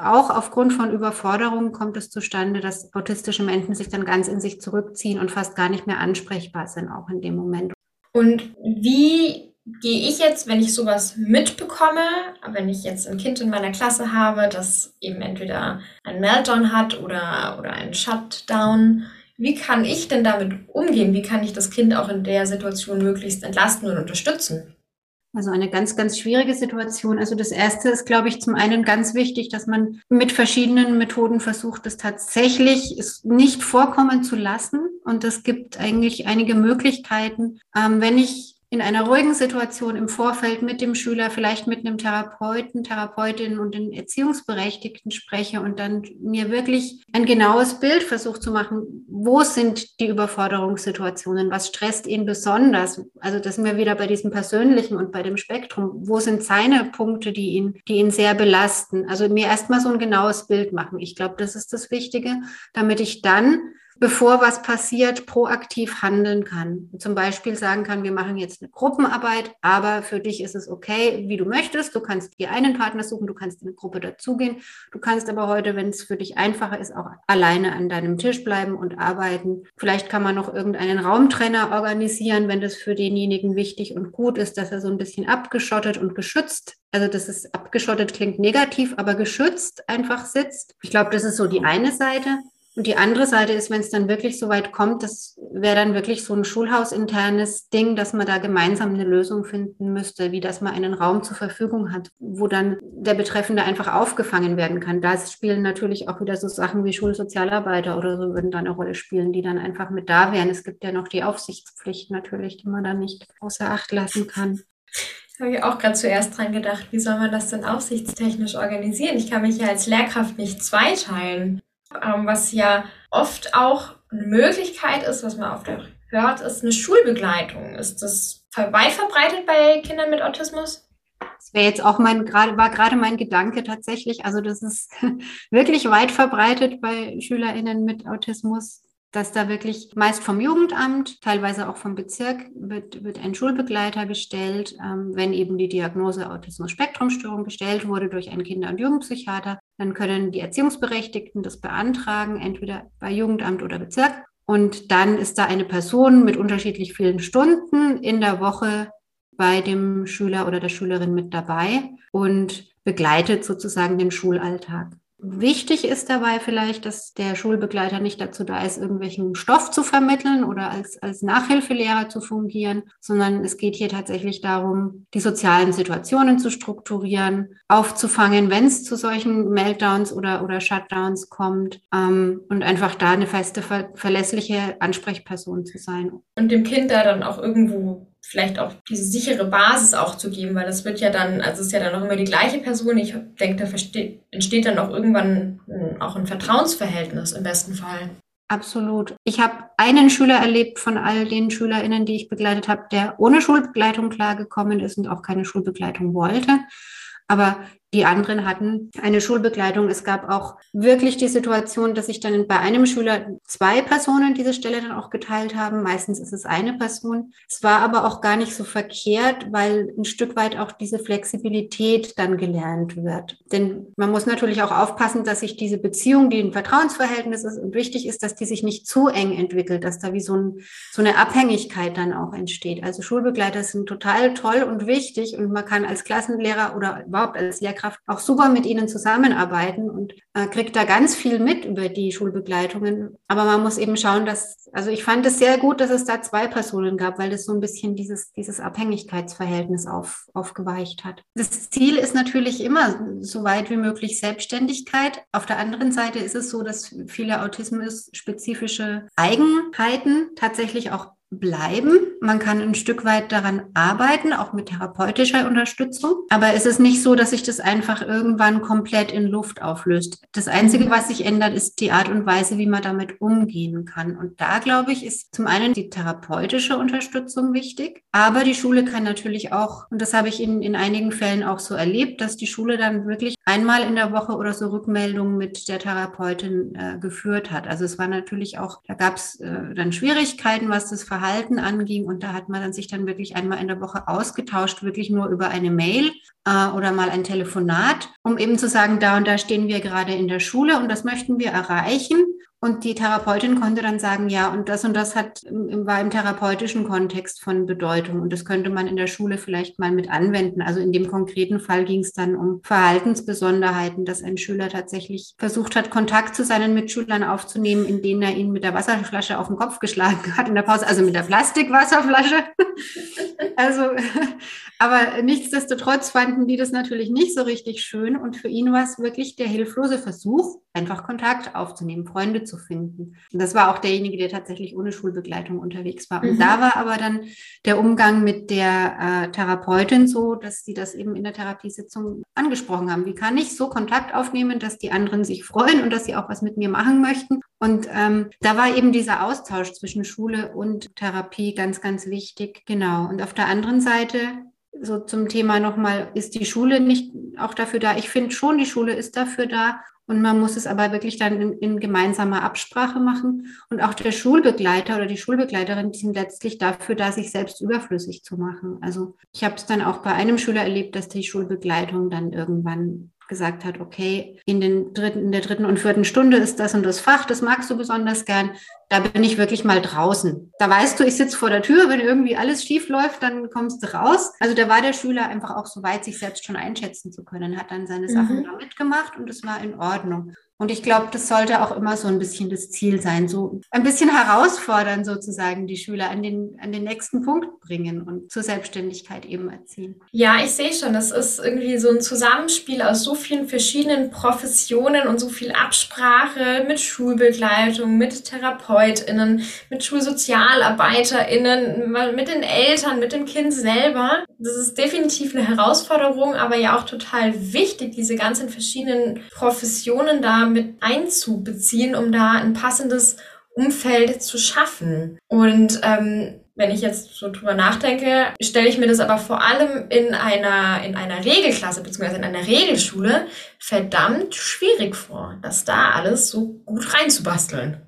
auch aufgrund von Überforderung kommt es zustande, dass autistische Menschen sich dann ganz in sich zurückziehen und fast gar nicht mehr ansprechbar sind, auch in dem Moment. Und wie gehe ich jetzt, wenn ich sowas mitbekomme, wenn ich jetzt ein Kind in meiner Klasse habe, das eben entweder einen Meltdown hat oder, oder einen Shutdown, wie kann ich denn damit umgehen? Wie kann ich das Kind auch in der Situation möglichst entlasten und unterstützen? Also eine ganz, ganz schwierige Situation. Also das Erste ist, glaube ich, zum einen ganz wichtig, dass man mit verschiedenen Methoden versucht, es tatsächlich nicht vorkommen zu lassen. Und es gibt eigentlich einige Möglichkeiten. Ähm, wenn ich in einer ruhigen Situation im Vorfeld mit dem Schüler, vielleicht mit einem Therapeuten, Therapeutin und den Erziehungsberechtigten spreche und dann mir wirklich ein genaues Bild versuche zu machen, wo sind die Überforderungssituationen, was stresst ihn besonders? Also das sind wir wieder bei diesem Persönlichen und bei dem Spektrum. Wo sind seine Punkte, die ihn, die ihn sehr belasten? Also mir erstmal so ein genaues Bild machen. Ich glaube, das ist das Wichtige, damit ich dann bevor was passiert, proaktiv handeln kann. Zum Beispiel sagen kann, wir machen jetzt eine Gruppenarbeit, aber für dich ist es okay, wie du möchtest. Du kannst dir einen Partner suchen, du kannst in eine Gruppe dazugehen. Du kannst aber heute, wenn es für dich einfacher ist, auch alleine an deinem Tisch bleiben und arbeiten. Vielleicht kann man noch irgendeinen Raumtrenner organisieren, wenn das für denjenigen wichtig und gut ist, dass er so ein bisschen abgeschottet und geschützt also das ist abgeschottet, klingt negativ, aber geschützt einfach sitzt. Ich glaube, das ist so die eine Seite. Und die andere Seite ist, wenn es dann wirklich so weit kommt, das wäre dann wirklich so ein schulhausinternes Ding, dass man da gemeinsam eine Lösung finden müsste, wie dass man einen Raum zur Verfügung hat, wo dann der Betreffende einfach aufgefangen werden kann. Da spielen natürlich auch wieder so Sachen wie Schulsozialarbeiter oder so würden da eine Rolle spielen, die dann einfach mit da wären. Es gibt ja noch die Aufsichtspflicht natürlich, die man da nicht außer Acht lassen kann. Habe ich auch gerade zuerst dran gedacht, wie soll man das denn aufsichtstechnisch organisieren? Ich kann mich ja als Lehrkraft nicht zweiteilen. Ähm, was ja oft auch eine Möglichkeit ist, was man oft hört, ist eine Schulbegleitung. Ist das weit verbreitet bei Kindern mit Autismus? Das wäre jetzt auch mein, war gerade mein Gedanke tatsächlich. Also das ist wirklich weit verbreitet bei SchülerInnen mit Autismus dass da wirklich meist vom Jugendamt, teilweise auch vom Bezirk, wird, wird ein Schulbegleiter gestellt, ähm, wenn eben die Diagnose Autismus-Spektrum-Störung gestellt wurde durch einen Kinder- und Jugendpsychiater. Dann können die Erziehungsberechtigten das beantragen, entweder bei Jugendamt oder Bezirk. Und dann ist da eine Person mit unterschiedlich vielen Stunden in der Woche bei dem Schüler oder der Schülerin mit dabei und begleitet sozusagen den Schulalltag. Wichtig ist dabei vielleicht, dass der Schulbegleiter nicht dazu da ist, irgendwelchen Stoff zu vermitteln oder als, als Nachhilfelehrer zu fungieren, sondern es geht hier tatsächlich darum, die sozialen Situationen zu strukturieren, aufzufangen, wenn es zu solchen Meltdowns oder, oder Shutdowns kommt ähm, und einfach da eine feste, ver verlässliche Ansprechperson zu sein. Und dem Kind da dann auch irgendwo vielleicht auch diese sichere Basis auch zu geben, weil das wird ja dann, also es ist ja dann auch immer die gleiche Person. Ich denke, da entsteht dann auch irgendwann auch ein Vertrauensverhältnis im besten Fall. Absolut. Ich habe einen Schüler erlebt von all den SchülerInnen, die ich begleitet habe, der ohne Schulbegleitung klargekommen ist und auch keine Schulbegleitung wollte. Aber die anderen hatten eine Schulbegleitung. Es gab auch wirklich die Situation, dass sich dann bei einem Schüler zwei Personen diese Stelle dann auch geteilt haben. Meistens ist es eine Person. Es war aber auch gar nicht so verkehrt, weil ein Stück weit auch diese Flexibilität dann gelernt wird. Denn man muss natürlich auch aufpassen, dass sich diese Beziehung, die ein Vertrauensverhältnis ist und wichtig ist, dass die sich nicht zu eng entwickelt, dass da wie so, ein, so eine Abhängigkeit dann auch entsteht. Also Schulbegleiter sind total toll und wichtig und man kann als Klassenlehrer oder überhaupt als Lehrkraft Lehrkraft auch super mit ihnen zusammenarbeiten und äh, kriegt da ganz viel mit über die Schulbegleitungen. Aber man muss eben schauen, dass, also ich fand es sehr gut, dass es da zwei Personen gab, weil das so ein bisschen dieses, dieses Abhängigkeitsverhältnis auf, aufgeweicht hat. Das Ziel ist natürlich immer so weit wie möglich Selbstständigkeit. Auf der anderen Seite ist es so, dass viele autismus-spezifische Eigenheiten tatsächlich auch bleiben. Man kann ein Stück weit daran arbeiten, auch mit therapeutischer Unterstützung. Aber es ist nicht so, dass sich das einfach irgendwann komplett in Luft auflöst. Das Einzige, mhm. was sich ändert, ist die Art und Weise, wie man damit umgehen kann. Und da, glaube ich, ist zum einen die therapeutische Unterstützung wichtig. Aber die Schule kann natürlich auch, und das habe ich in, in einigen Fällen auch so erlebt, dass die Schule dann wirklich einmal in der Woche oder so Rückmeldungen mit der Therapeutin äh, geführt hat. Also es war natürlich auch, da gab es äh, dann Schwierigkeiten, was das Verhalten anging. Und da hat man dann sich dann wirklich einmal in der Woche ausgetauscht, wirklich nur über eine Mail äh, oder mal ein Telefonat, um eben zu sagen, da und da stehen wir gerade in der Schule und das möchten wir erreichen. Und die Therapeutin konnte dann sagen, ja, und das und das hat, war im therapeutischen Kontext von Bedeutung. Und das könnte man in der Schule vielleicht mal mit anwenden. Also in dem konkreten Fall ging es dann um Verhaltensbesonderheiten, dass ein Schüler tatsächlich versucht hat, Kontakt zu seinen Mitschülern aufzunehmen, in denen er ihn mit der Wasserflasche auf den Kopf geschlagen hat in der Pause, also mit der Plastikwasserflasche. also, aber nichtsdestotrotz fanden die das natürlich nicht so richtig schön. Und für ihn war es wirklich der hilflose Versuch, einfach Kontakt aufzunehmen, Freunde zu finden. Und das war auch derjenige, der tatsächlich ohne Schulbegleitung unterwegs war. Und mhm. da war aber dann der Umgang mit der äh, Therapeutin so, dass sie das eben in der Therapiesitzung angesprochen haben. Wie kann ich so Kontakt aufnehmen, dass die anderen sich freuen und dass sie auch was mit mir machen möchten? Und ähm, da war eben dieser Austausch zwischen Schule und Therapie ganz, ganz wichtig. Genau. Und auf der anderen Seite so zum Thema nochmal, ist die Schule nicht auch dafür da? Ich finde schon, die Schule ist dafür da, und man muss es aber wirklich dann in, in, gemeinsamer Absprache machen. Und auch der Schulbegleiter oder die Schulbegleiterin, die sind letztlich dafür da, sich selbst überflüssig zu machen. Also ich habe es dann auch bei einem Schüler erlebt, dass die Schulbegleitung dann irgendwann gesagt hat, okay, in, den dritten, in der dritten und vierten Stunde ist das und das Fach, das magst du besonders gern. Da bin ich wirklich mal draußen. Da weißt du, ich sitze vor der Tür, wenn irgendwie alles schief läuft, dann kommst du raus. Also da war der Schüler einfach auch so weit, sich selbst schon einschätzen zu können, hat dann seine Sachen mhm. da mitgemacht und es war in Ordnung. Und ich glaube, das sollte auch immer so ein bisschen das Ziel sein, so ein bisschen herausfordern sozusagen die Schüler an den, an den nächsten Punkt bringen und zur Selbstständigkeit eben erziehen. Ja, ich sehe schon, das ist irgendwie so ein Zusammenspiel aus so vielen verschiedenen Professionen und so viel Absprache mit Schulbegleitung, mit TherapeutInnen, mit SchulsozialarbeiterInnen, mit den Eltern, mit dem Kind selber. Das ist definitiv eine Herausforderung, aber ja auch total wichtig, diese ganzen verschiedenen Professionen da mit einzubeziehen, um da ein passendes Umfeld zu schaffen. Und ähm, wenn ich jetzt so drüber nachdenke, stelle ich mir das aber vor allem in einer, in einer Regelklasse bzw. in einer Regelschule verdammt schwierig vor, das da alles so gut reinzubasteln.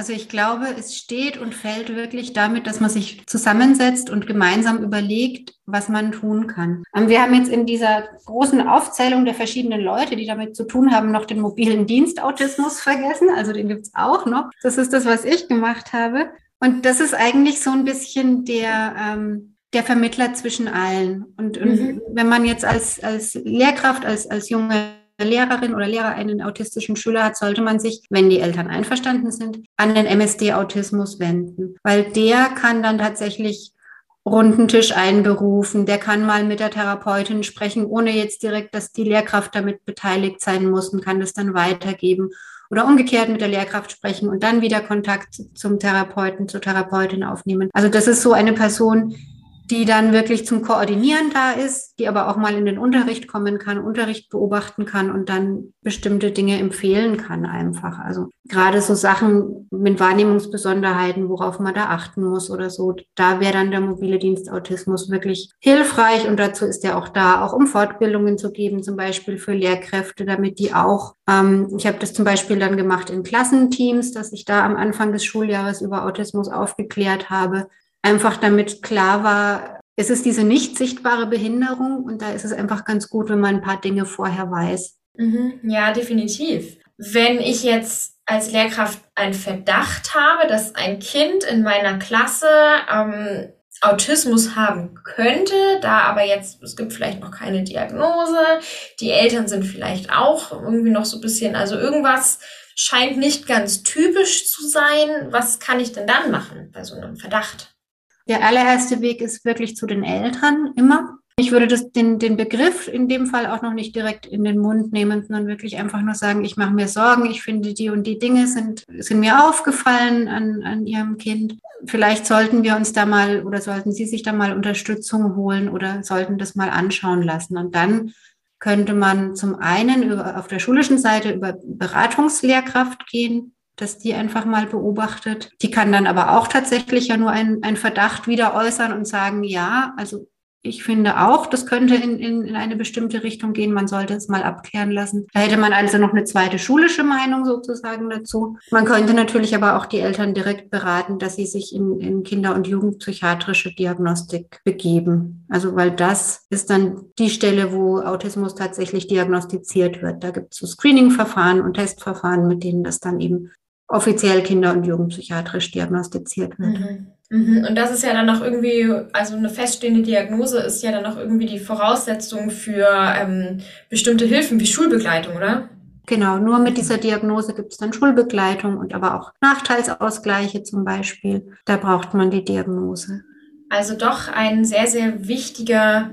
Also ich glaube, es steht und fällt wirklich damit, dass man sich zusammensetzt und gemeinsam überlegt, was man tun kann. Ähm, wir haben jetzt in dieser großen Aufzählung der verschiedenen Leute, die damit zu tun haben, noch den mobilen Dienstautismus vergessen. Also den gibt es auch noch. Das ist das, was ich gemacht habe. Und das ist eigentlich so ein bisschen der, ähm, der Vermittler zwischen allen. Und, und mhm. wenn man jetzt als, als Lehrkraft, als, als junge Lehrerin oder Lehrer einen autistischen Schüler hat, sollte man sich, wenn die Eltern einverstanden sind, an den MSD Autismus wenden, weil der kann dann tatsächlich runden Tisch einberufen, der kann mal mit der Therapeutin sprechen, ohne jetzt direkt, dass die Lehrkraft damit beteiligt sein muss und kann das dann weitergeben oder umgekehrt mit der Lehrkraft sprechen und dann wieder Kontakt zum Therapeuten, zur Therapeutin aufnehmen. Also das ist so eine Person, die dann wirklich zum Koordinieren da ist, die aber auch mal in den Unterricht kommen kann, Unterricht beobachten kann und dann bestimmte Dinge empfehlen kann einfach. Also gerade so Sachen mit Wahrnehmungsbesonderheiten, worauf man da achten muss oder so, da wäre dann der mobile Dienst Autismus wirklich hilfreich und dazu ist er auch da, auch um Fortbildungen zu geben, zum Beispiel für Lehrkräfte, damit die auch, ähm, ich habe das zum Beispiel dann gemacht in Klassenteams, dass ich da am Anfang des Schuljahres über Autismus aufgeklärt habe, einfach damit klar war, es ist diese nicht sichtbare Behinderung und da ist es einfach ganz gut, wenn man ein paar Dinge vorher weiß. Mhm, ja, definitiv. Wenn ich jetzt als Lehrkraft einen Verdacht habe, dass ein Kind in meiner Klasse ähm, Autismus haben könnte, da aber jetzt, es gibt vielleicht noch keine Diagnose, die Eltern sind vielleicht auch irgendwie noch so ein bisschen, also irgendwas scheint nicht ganz typisch zu sein. Was kann ich denn dann machen bei so einem Verdacht? Der allererste Weg ist wirklich zu den Eltern immer. Ich würde das, den, den Begriff in dem Fall auch noch nicht direkt in den Mund nehmen, sondern wirklich einfach nur sagen, ich mache mir Sorgen, ich finde die und die Dinge sind, sind mir aufgefallen an, an Ihrem Kind. Vielleicht sollten wir uns da mal oder sollten Sie sich da mal Unterstützung holen oder sollten das mal anschauen lassen. Und dann könnte man zum einen über, auf der schulischen Seite über Beratungslehrkraft gehen, dass die einfach mal beobachtet. Die kann dann aber auch tatsächlich ja nur einen, Verdacht wieder äußern und sagen, ja, also ich finde auch, das könnte in, in, in eine bestimmte Richtung gehen. Man sollte es mal abklären lassen. Da hätte man also noch eine zweite schulische Meinung sozusagen dazu. Man könnte natürlich aber auch die Eltern direkt beraten, dass sie sich in, in Kinder- und Jugendpsychiatrische Diagnostik begeben. Also weil das ist dann die Stelle, wo Autismus tatsächlich diagnostiziert wird. Da gibt es so Screening-Verfahren und Testverfahren, mit denen das dann eben offiziell kinder- und jugendpsychiatrisch diagnostiziert wird. Mhm. Mhm. Und das ist ja dann noch irgendwie, also eine feststehende Diagnose ist ja dann noch irgendwie die Voraussetzung für ähm, bestimmte Hilfen wie Schulbegleitung, oder? Genau, nur mit dieser Diagnose gibt es dann Schulbegleitung und aber auch Nachteilsausgleiche zum Beispiel. Da braucht man die Diagnose. Also doch ein sehr, sehr wichtiger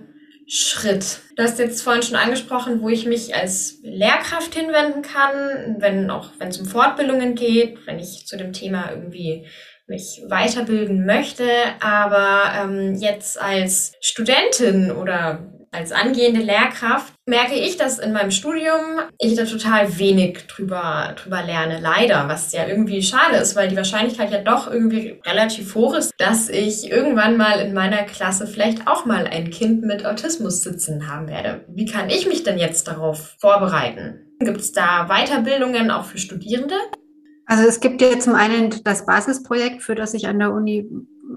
Schritt. Du hast jetzt vorhin schon angesprochen, wo ich mich als Lehrkraft hinwenden kann, wenn auch wenn es um Fortbildungen geht, wenn ich zu dem Thema irgendwie mich weiterbilden möchte, aber ähm, jetzt als Studentin oder als angehende Lehrkraft merke ich, dass in meinem Studium ich da total wenig drüber, drüber lerne. Leider, was ja irgendwie schade ist, weil die Wahrscheinlichkeit ja doch irgendwie relativ hoch ist, dass ich irgendwann mal in meiner Klasse vielleicht auch mal ein Kind mit Autismus sitzen haben werde. Wie kann ich mich denn jetzt darauf vorbereiten? Gibt es da Weiterbildungen auch für Studierende? Also es gibt ja zum einen das Basisprojekt, für das ich an der Uni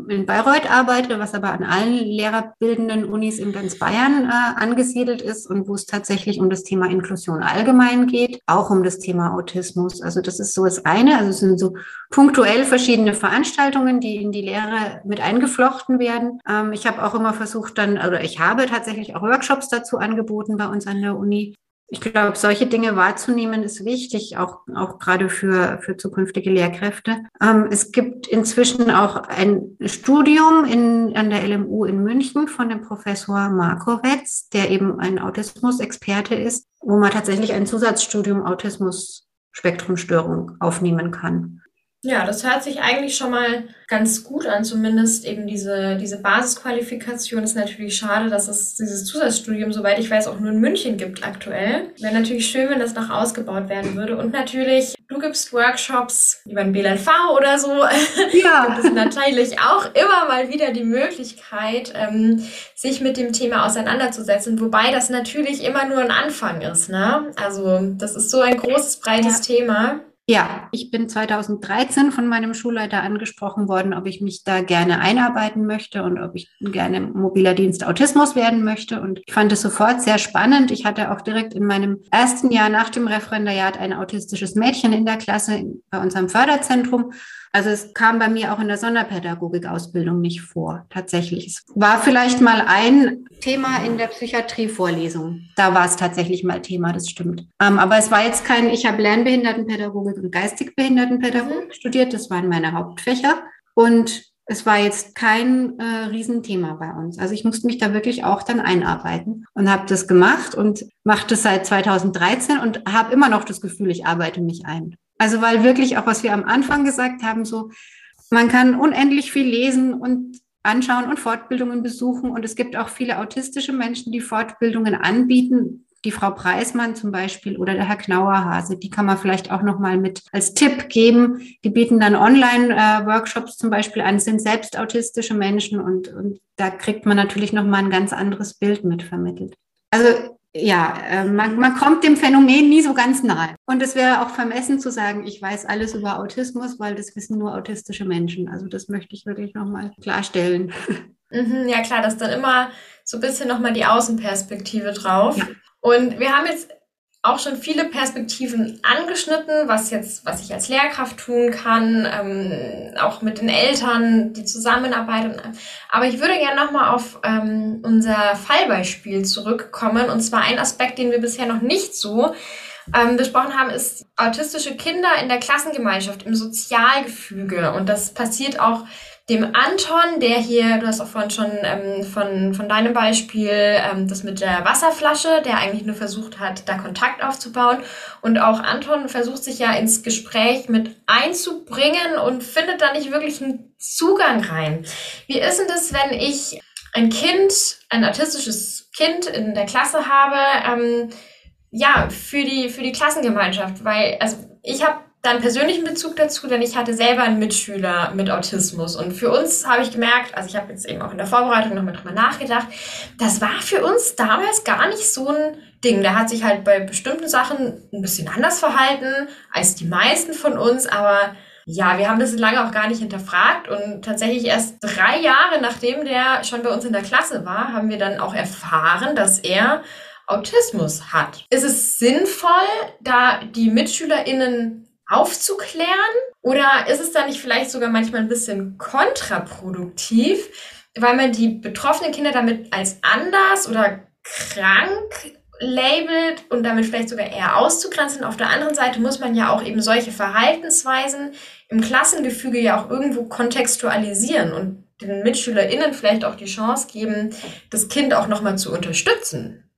in Bayreuth arbeite, was aber an allen lehrerbildenden Unis in ganz Bayern äh, angesiedelt ist und wo es tatsächlich um das Thema Inklusion allgemein geht, auch um das Thema Autismus. Also das ist so das eine. Also es sind so punktuell verschiedene Veranstaltungen, die in die Lehre mit eingeflochten werden. Ähm, ich habe auch immer versucht dann, oder ich habe tatsächlich auch Workshops dazu angeboten bei uns an der Uni, ich glaube, solche Dinge wahrzunehmen ist wichtig, auch, auch gerade für, für zukünftige Lehrkräfte. Ähm, es gibt inzwischen auch ein Studium in, an der LMU in München von dem Professor Markowitz, der eben ein Autismus-Experte ist, wo man tatsächlich ein Zusatzstudium Autismus-Spektrumstörung aufnehmen kann. Ja, das hört sich eigentlich schon mal ganz gut an, zumindest eben diese, diese Basisqualifikation. Ist natürlich schade, dass es dieses Zusatzstudium, soweit ich weiß, auch nur in München gibt aktuell. Wäre natürlich schön, wenn das noch ausgebaut werden würde. Und natürlich, du gibst Workshops über den BLNV oder so. Ja. gibt es natürlich auch immer mal wieder die Möglichkeit, ähm, sich mit dem Thema auseinanderzusetzen. Wobei das natürlich immer nur ein Anfang ist. Ne? Also das ist so ein großes, breites ja. Thema. Ja, ich bin 2013 von meinem Schulleiter angesprochen worden, ob ich mich da gerne einarbeiten möchte und ob ich gerne mobiler Dienst Autismus werden möchte. Und ich fand es sofort sehr spannend. Ich hatte auch direkt in meinem ersten Jahr nach dem Referendariat ein autistisches Mädchen in der Klasse bei unserem Förderzentrum Also es kam bei mir auch in der Sonderpädagogik-Ausbildung nicht vor, tatsächlich. Es war vielleicht mal ein Thema in der Psychiatrie-Vorlesung. Da war es tatsächlich mal Thema, das stimmt. Ähm, aber es war jetzt kein, ich habe Lernbehindertenpädagogik und Geistigbehindertenpädagogik mhm. studiert, das waren meine Hauptfächer. Und es war jetzt kein äh, Riesenthema bei uns. Also ich musste mich da wirklich auch dann einarbeiten und habe das gemacht und mache das seit 2013 und habe immer noch das Gefühl, ich arbeite mich ein. Also weil wirklich auch, was wir am Anfang gesagt haben, so, man kann unendlich viel lesen und anschauen und Fortbildungen besuchen. Und es gibt auch viele autistische Menschen, die Fortbildungen anbieten. Die Frau Preismann zum Beispiel oder der Herr Knauerhase, die kann man vielleicht auch nochmal mit als Tipp geben. Die bieten dann Online-Workshops zum Beispiel an, sind selbst autistische Menschen und, und da kriegt man natürlich nochmal ein ganz anderes Bild mit vermittelt. Also ja, äh, man, man kommt dem Phänomen nie so ganz nahe. Und es wäre auch vermessen zu sagen, ich weiß alles über Autismus, weil das wissen nur autistische Menschen. Also das möchte ich wirklich nochmal klarstellen. Mhm, ja klar, das ist dann immer so ein bisschen nochmal die Außenperspektive drauf. Ja. Und wir haben jetzt auch schon viele Perspektiven angeschnitten, was jetzt, was ich als Lehrkraft tun kann, ähm, auch mit den Eltern, die Zusammenarbeit. aber ich würde gerne nochmal auf ähm, unser Fallbeispiel zurückkommen. Und zwar ein Aspekt, den wir bisher noch nicht so ähm, besprochen haben, ist autistische Kinder in der Klassengemeinschaft, im Sozialgefüge. Und das passiert auch dem Anton, der hier, du hast auch vorhin schon ähm, von, von deinem Beispiel ähm, das mit der Wasserflasche, der eigentlich nur versucht hat, da Kontakt aufzubauen. Und auch Anton versucht sich ja ins Gespräch mit einzubringen und findet da nicht wirklich einen Zugang rein. Wie ist denn das, wenn ich ein Kind, ein autistisches Kind in der Klasse habe, ähm, ja, für die, für die Klassengemeinschaft? Weil, also ich habe dann persönlichen Bezug dazu, denn ich hatte selber einen Mitschüler mit Autismus. Und für uns habe ich gemerkt, also ich habe jetzt eben auch in der Vorbereitung nochmal drüber nachgedacht, das war für uns damals gar nicht so ein Ding. Der hat sich halt bei bestimmten Sachen ein bisschen anders verhalten als die meisten von uns, aber ja, wir haben das lange auch gar nicht hinterfragt und tatsächlich erst drei Jahre nachdem der schon bei uns in der Klasse war, haben wir dann auch erfahren, dass er Autismus hat. Ist es sinnvoll, da die MitschülerInnen aufzuklären? Oder ist es da nicht vielleicht sogar manchmal ein bisschen kontraproduktiv, weil man die betroffenen Kinder damit als anders oder krank labelt und damit vielleicht sogar eher auszugrenzen. Auf der anderen Seite muss man ja auch eben solche Verhaltensweisen im Klassengefüge ja auch irgendwo kontextualisieren und den MitschülerInnen vielleicht auch die Chance geben, das Kind auch nochmal zu unterstützen.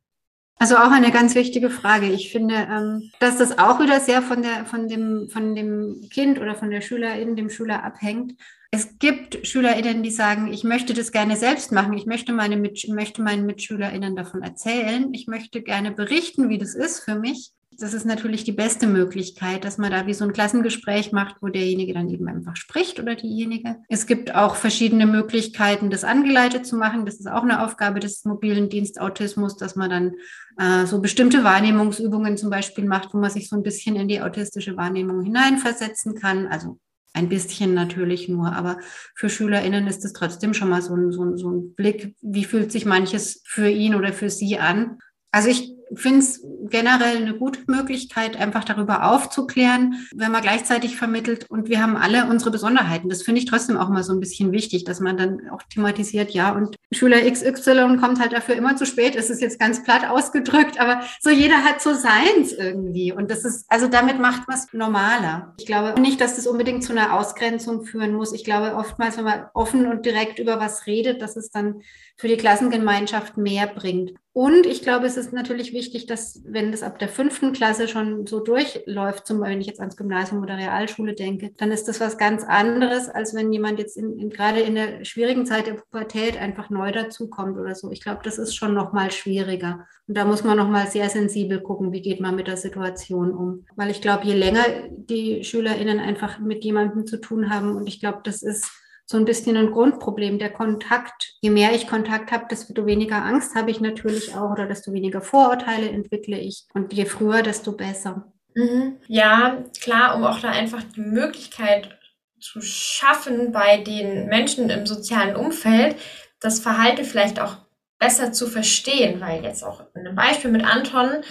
Also auch eine ganz wichtige Frage. Ich finde, ähm, dass das auch wieder sehr von, der, von, dem, von dem Kind oder von der Schülerin, dem Schüler abhängt. Es gibt SchülerInnen, die sagen, ich möchte das gerne selbst machen. Ich möchte, meine Mit möchte meinen MitschülerInnen davon erzählen. Ich möchte gerne berichten, wie das ist für mich. Das ist natürlich die beste Möglichkeit, dass man da wie so ein Klassengespräch macht, wo derjenige dann eben einfach spricht oder diejenige. Es gibt auch verschiedene Möglichkeiten, das angeleitet zu machen. Das ist auch eine Aufgabe des mobilen Dienstautismus, dass man dann äh, so bestimmte Wahrnehmungsübungen zum Beispiel macht, wo man sich so ein bisschen in die autistische Wahrnehmung hineinversetzen kann. Also ein bisschen natürlich nur, aber für SchülerInnen ist es trotzdem schon mal so ein, so, ein, so ein Blick, wie fühlt sich manches für ihn oder für sie an. Also ich finde es generell eine gute Möglichkeit, einfach darüber aufzuklären, wenn man gleichzeitig vermittelt und wir haben alle unsere Besonderheiten. Das finde ich trotzdem auch mal so ein bisschen wichtig, dass man dann auch thematisiert, ja, und Schüler XY kommt halt dafür immer zu spät. Es ist jetzt ganz platt ausgedrückt, aber so jeder hat so seins irgendwie. Und das ist, also damit macht man es normaler. Ich glaube nicht, dass das unbedingt zu einer Ausgrenzung führen muss. Ich glaube oftmals, wenn man offen und direkt über was redet, dass es dann für die Klassengemeinschaft mehr bringt. Und ich glaube, es ist natürlich wichtig, dass, wenn das ab der fünften Klasse schon so durchläuft, zum Beispiel, wenn ich jetzt ans Gymnasium oder Realschule denke, dann ist das was ganz anderes, als wenn jemand jetzt in, in, gerade in der schwierigen Zeit der Pubertät einfach neu dazukommt oder so. Ich glaube, das ist schon noch mal schwieriger. Und da muss man noch mal sehr sensibel gucken, wie geht man mit der Situation um. Weil ich glaube, je länger die SchülerInnen einfach mit jemandem zu tun haben, und ich glaube, das ist so ein bisschen ein Grundproblem. Der Kontakt, je mehr ich Kontakt habe, desto weniger Angst habe ich natürlich auch oder desto weniger Vorurteile entwickle ich. Und je früher, desto besser. Mhm. Ja, klar, um auch da einfach die Möglichkeit zu schaffen, bei den Menschen im sozialen Umfeld das Verhalten vielleicht auch besser zu verstehen, weil jetzt auch in einem Beispiel mit Anton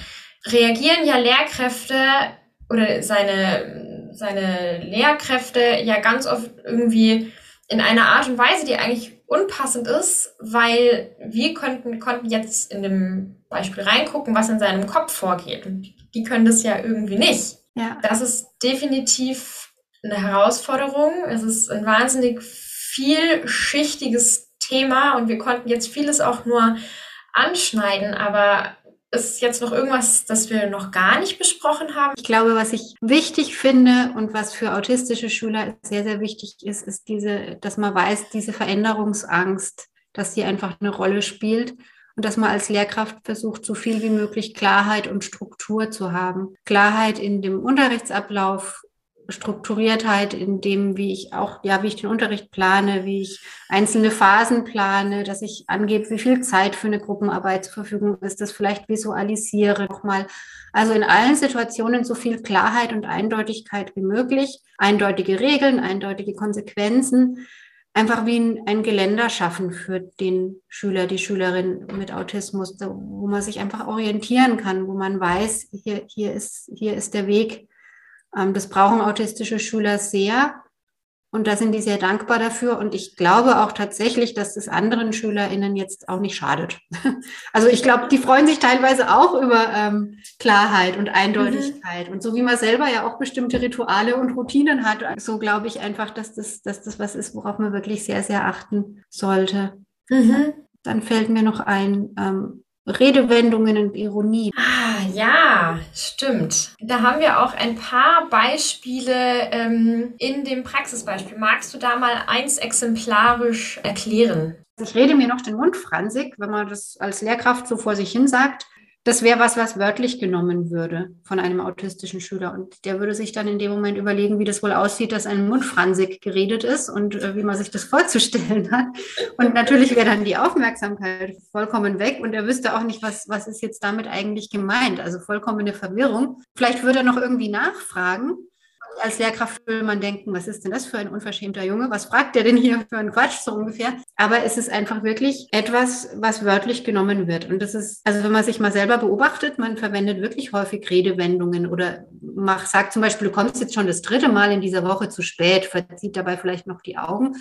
reagieren ja Lehrkräfte oder seine seine Lehrkräfte ja ganz oft irgendwie in einer Art und Weise, die eigentlich unpassend ist, weil wir konnten, konnten jetzt in dem Beispiel reingucken, was in seinem Kopf vorgeht. Und die können das ja irgendwie nicht. Ja. Das ist definitiv eine Herausforderung. Es ist ein wahnsinnig vielschichtiges Thema und wir konnten jetzt vieles auch nur anschneiden, aber ist jetzt noch irgendwas, das wir noch gar nicht besprochen haben? Ich glaube, was ich wichtig finde und was für autistische Schüler sehr, sehr wichtig ist, ist diese, dass man weiß, diese Veränderungsangst, dass sie einfach eine Rolle spielt und dass man als Lehrkraft versucht, so viel wie möglich Klarheit und Struktur zu haben. Klarheit in dem Unterrichtsablauf, Strukturiertheit in dem, wie ich auch, ja, wie ich den Unterricht plane, wie ich einzelne Phasen plane, dass ich angebe, wie viel Zeit für eine Gruppenarbeit zur Verfügung ist, das vielleicht visualisiere nochmal. Also in allen Situationen so viel Klarheit und Eindeutigkeit wie möglich, eindeutige Regeln, eindeutige Konsequenzen, einfach wie ein, ein Geländer schaffen für den Schüler, die Schülerin mit Autismus, wo man sich einfach orientieren kann, wo man weiß, hier, hier ist, hier ist der Weg, das brauchen autistische Schüler sehr. Und da sind die sehr dankbar dafür. Und ich glaube auch tatsächlich, dass es anderen SchülerInnen jetzt auch nicht schadet. Also ich glaube, die freuen sich teilweise auch über ähm, Klarheit und Eindeutigkeit. Mhm. Und so wie man selber ja auch bestimmte Rituale und Routinen hat, so glaube ich einfach, dass das, dass das was ist, worauf man wirklich sehr, sehr achten sollte. Mhm. Dann fällt mir noch ein, ähm, Redewendungen und Ironie. Ah, ja, stimmt. Da haben wir auch ein paar Beispiele ähm, in dem Praxisbeispiel. Magst du da mal eins exemplarisch erklären? Ich rede mir noch den Mund franzig, wenn man das als Lehrkraft so vor sich hin sagt das wäre was, was wörtlich genommen würde von einem autistischen Schüler. Und der würde sich dann in dem Moment überlegen, wie das wohl aussieht, dass ein Mund franzig geredet ist und äh, wie man sich das vorzustellen hat. Und natürlich wäre dann die Aufmerksamkeit vollkommen weg und er wüsste auch nicht, was, was ist jetzt damit eigentlich gemeint. Also vollkommene Verwirrung. Vielleicht würde er noch irgendwie nachfragen als Lehrkraft will man denken, was ist denn das für ein unverschämter Junge? Was fragt der denn hier für einen Quatsch so ungefähr? Aber es ist einfach wirklich etwas, was wörtlich genommen wird. Und das ist, also wenn man sich mal selber beobachtet, man verwendet wirklich häufig Redewendungen oder mach, sagt zum Beispiel, du kommst jetzt schon das dritte Mal in dieser Woche zu spät, verzieht dabei vielleicht noch die Augen.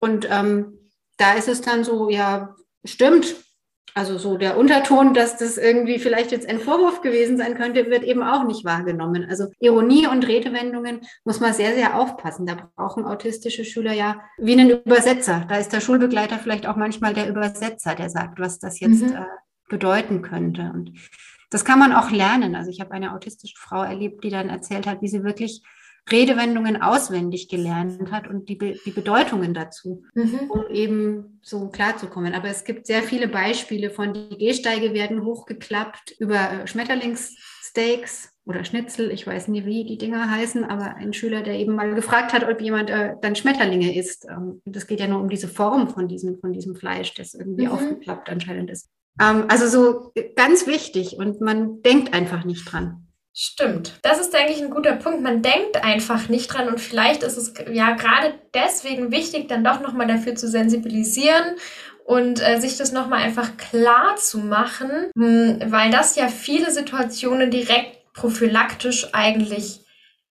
Und ähm, da ist es dann so, ja, stimmt, also so der Unterton, dass das irgendwie vielleicht jetzt ein Vorwurf gewesen sein könnte, wird eben auch nicht wahrgenommen. Also Ironie und Redewendungen muss man sehr, sehr aufpassen. Da brauchen autistische Schüler ja wie einen Übersetzer. Da ist der Schulbegleiter vielleicht auch manchmal der Übersetzer, der sagt, was das jetzt mhm. äh, bedeuten könnte. Und das kann man auch lernen. Also ich habe eine autistische Frau erlebt, die dann erzählt hat, wie sie wirklich Redewendungen auswendig gelernt hat und die, Be die Bedeutungen dazu, mhm. um eben so klarzukommen. Aber es gibt sehr viele Beispiele von, die Gehsteige werden hochgeklappt über Schmetterlingssteaks oder Schnitzel, ich weiß nie, wie die Dinger heißen, aber ein Schüler, der eben mal gefragt hat, ob jemand äh, dann Schmetterlinge isst. Ähm, das geht ja nur um diese Form von diesem, von diesem Fleisch, das irgendwie mhm. aufgeklappt anscheinend ist. Ähm, also so ganz wichtig und man denkt einfach nicht dran. Stimmt. Das ist, denke ich, ein guter Punkt. Man denkt einfach nicht dran und vielleicht ist es ja gerade deswegen wichtig, dann doch nochmal dafür zu sensibilisieren und äh, sich das nochmal einfach klar zu machen, mh, hm, weil das ja viele Situationen direkt prophylaktisch eigentlich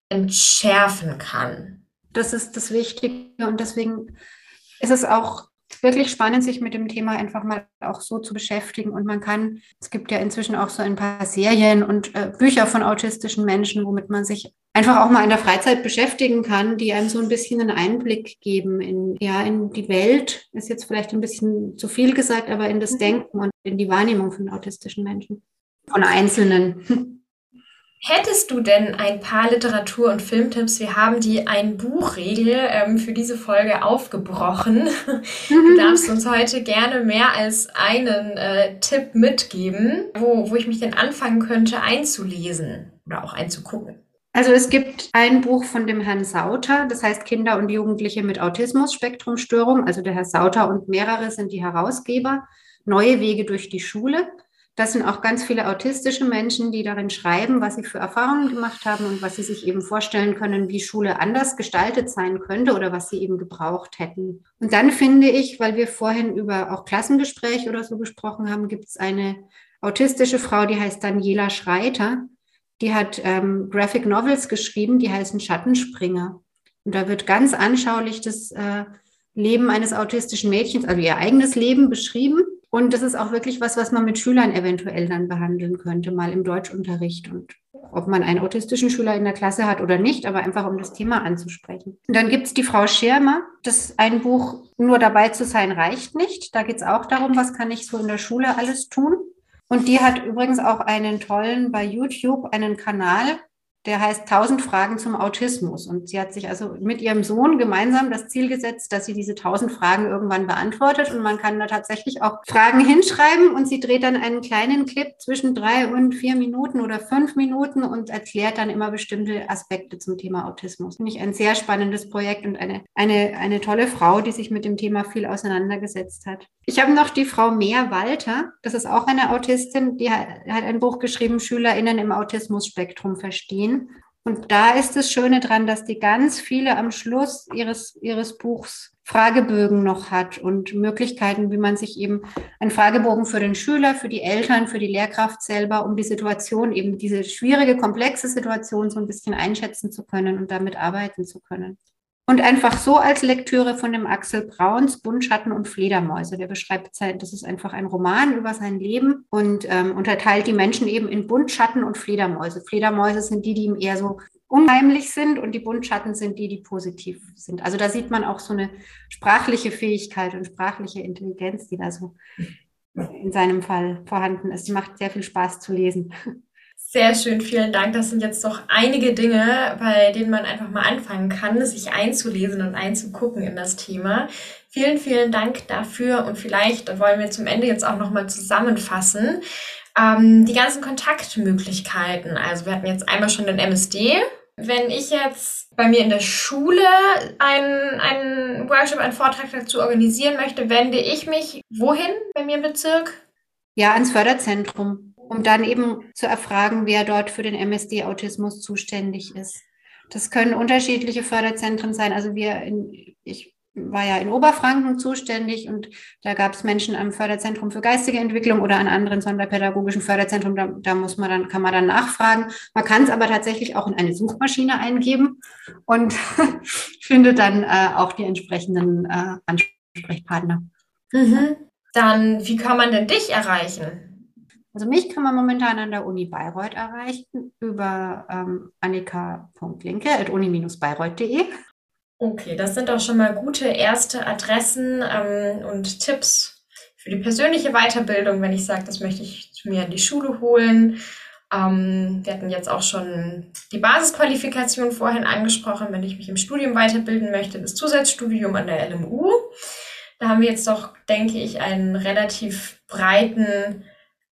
entschärfen kann. Das ist das Wichtige und deswegen ist es auch wirklich spannend, sich mit dem Thema einfach mal auch so zu beschäftigen. Und man kann, es gibt ja inzwischen auch so ein paar Serien und äh, Bücher von autistischen Menschen, womit man sich einfach auch mal in der Freizeit beschäftigen kann, die einem so ein bisschen einen Einblick geben in, ja, in die Welt, ist jetzt vielleicht ein bisschen zu viel gesagt, aber in das mhm. Denken und in die Wahrnehmung von autistischen Menschen, von Einzelnen. Hättest du denn ein paar Literatur- und Filmtipps? Wir haben die Ein-Buch-Regel ähm, für diese Folge aufgebrochen. Du darfst uns heute gerne mehr als einen äh, Tipp mitgeben, wo, wo ich mich denn anfangen könnte einzulesen oder auch einzugucken. Also es gibt ein Buch von dem Herrn Sauter, das heißt Kinder und Jugendliche mit Autismus-Spektrumstörung. Also der Herr Sauter und mehrere sind die Herausgeber. Neue Wege durch die Schule. Das sind auch ganz viele autistische Menschen, die darin schreiben, was sie für Erfahrungen gemacht haben und was sie sich eben vorstellen können, wie Schule anders gestaltet sein könnte oder was sie eben gebraucht hätten. Und dann finde ich, weil wir vorhin über auch Klassengespräch oder so gesprochen haben, gibt es eine autistische Frau, die heißt Daniela Schreiter. die hat ähm, Graphic Novels geschrieben, die heißen Schattenspringer. Und da wird ganz anschaulich das äh, Leben eines autistischen Mädchens, also ihr eigenes Leben beschrieben. Und das ist auch wirklich was, was man mit Schülern eventuell dann behandeln könnte, mal im Deutschunterricht. Und ob man einen autistischen Schüler in der Klasse hat oder nicht, aber einfach um das Thema anzusprechen. Und dann gibt es die Frau Schirmer. Das ein Buch Nur dabei zu sein reicht nicht. Da geht es auch darum, was kann ich so in der Schule alles tun. Und die hat übrigens auch einen tollen bei YouTube, einen Kanal, der heißt 1000 Fragen zum Autismus. Und sie hat sich also mit ihrem Sohn gemeinsam das Ziel gesetzt, dass sie diese 1000 Fragen irgendwann beantwortet. Und man kann da tatsächlich auch Fragen hinschreiben und sie dreht dann einen kleinen Clip zwischen drei und vier Minuten oder fünf Minuten und erklärt dann immer bestimmte Aspekte zum Thema Autismus. Finde ich ein sehr spannendes Projekt und eine, eine, eine tolle Frau, die sich mit dem Thema viel auseinandergesetzt hat. Ich habe noch die Frau Mehr Walter. Das ist auch eine Autistin, die hat, hat ein Buch geschrieben, SchülerInnen im Autismusspektrum verstehen. Und da ist das Schöne dran, dass die ganz viele am Schluss ihres, ihres Buchs Fragebögen noch hat und Möglichkeiten, wie man sich eben einen Fragebogen für den Schüler, für die Eltern, für die Lehrkraft selber, um die Situation, eben diese schwierige, komplexe Situation so ein bisschen einschätzen zu können und damit arbeiten zu können. Und einfach so als Lektüre von dem Axel Brauns Buntschatten und Fledermäuse. Der beschreibt sein, das ist einfach ein Roman über sein Leben und ähm, unterteilt die Menschen eben in Buntschatten und Fledermäuse. Fledermäuse sind die, die ihm eher so unheimlich sind und die Buntschatten sind die, die positiv sind. Also da sieht man auch so eine sprachliche Fähigkeit und sprachliche Intelligenz, die da so in seinem Fall vorhanden ist. Die macht sehr viel Spaß zu lesen. Sehr schön, vielen Dank. Das sind jetzt doch einige Dinge, bei denen man einfach mal anfangen kann, sich einzulesen und einzugucken in das Thema. Vielen, vielen Dank dafür und vielleicht wollen wir zum Ende jetzt auch nochmal zusammenfassen. Ähm, die ganzen Kontaktmöglichkeiten. Also wir hatten jetzt einmal schon den MSD. Wenn ich jetzt bei mir in der Schule einen, einen Workshop, einen Vortrag dazu organisieren möchte, wende ich mich wohin bei mir im Bezirk? Ja, ans Förderzentrum um dann eben zu erfragen, wer dort für den MSD-Autismus zuständig ist. Das können unterschiedliche Förderzentren sein. Also wir, in, ich war ja in Oberfranken zuständig und da gab es Menschen am Förderzentrum für geistige Entwicklung oder an anderen sonderpädagogischen Förderzentren. Da, da muss man dann, kann man dann nachfragen. Man kann es aber tatsächlich auch in eine Suchmaschine eingeben und findet dann äh, auch die entsprechenden äh, Ansprechpartner. Mhm. Dann, wie kann man denn dich erreichen? Also mich kann man momentan an der Uni Bayreuth erreichen über ähm, annika.linke.uni-bayreuth.de. Okay, das sind auch schon mal gute erste Adressen ähm, und Tipps für die persönliche Weiterbildung, wenn ich sage, das möchte ich zu mir in die Schule holen. Ähm, wir hatten jetzt auch schon die Basisqualifikation vorhin angesprochen, wenn ich mich im Studium weiterbilden möchte, das Zusatzstudium an der LMU. Da haben wir jetzt doch, denke ich, einen relativ breiten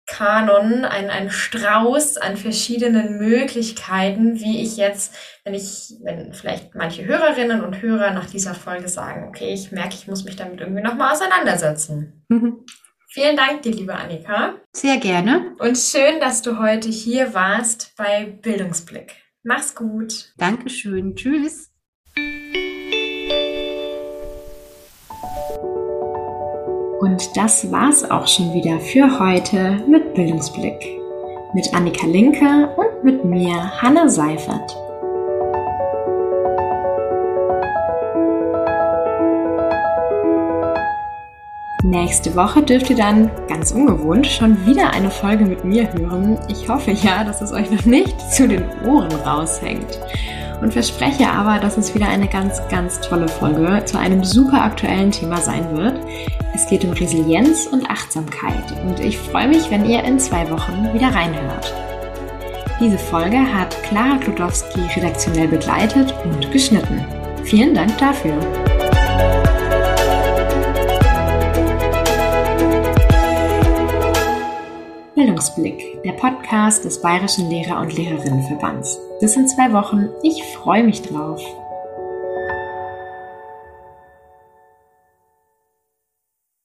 Kanon, ein, ein Strauß an verschiedenen Möglichkeiten, wie ich jetzt, wenn ich, wenn vielleicht manche Hörerinnen und Hörer nach dieser Folge sagen, okay, ich merke, ich muss mich damit irgendwie nochmal auseinandersetzen. Mhm. Vielen Dank dir, liebe Annika. Sehr gerne. Und schön, dass du heute hier warst bei Bildungsblick. Mach's gut. Dankeschön. Tschüss. Und das war's auch schon wieder für heute mit Bildungsblick. Mit Annika Linke und mit mir, Hanna Seifert. Nächste Woche dürft ihr dann, ganz ungewohnt, schon wieder eine Folge mit mir hören. Ich hoffe ja, dass es euch noch nicht zu den Ohren raushängt und verspreche aber, dass es wieder eine ganz, ganz tolle Folge zu einem super aktuellen Thema sein wird. Es geht um Resilienz und Achtsamkeit und ich freue mich, wenn ihr in zwei Wochen wieder reinhört. Diese Folge hat Clara Kludowski redaktionell begleitet und geschnitten. Vielen Dank dafür. Bildungsblick, der Podcast des Bayerischen Lehrer- und Lehrerinnenverbands. Bis in zwei Wochen. Ich freue mich drauf.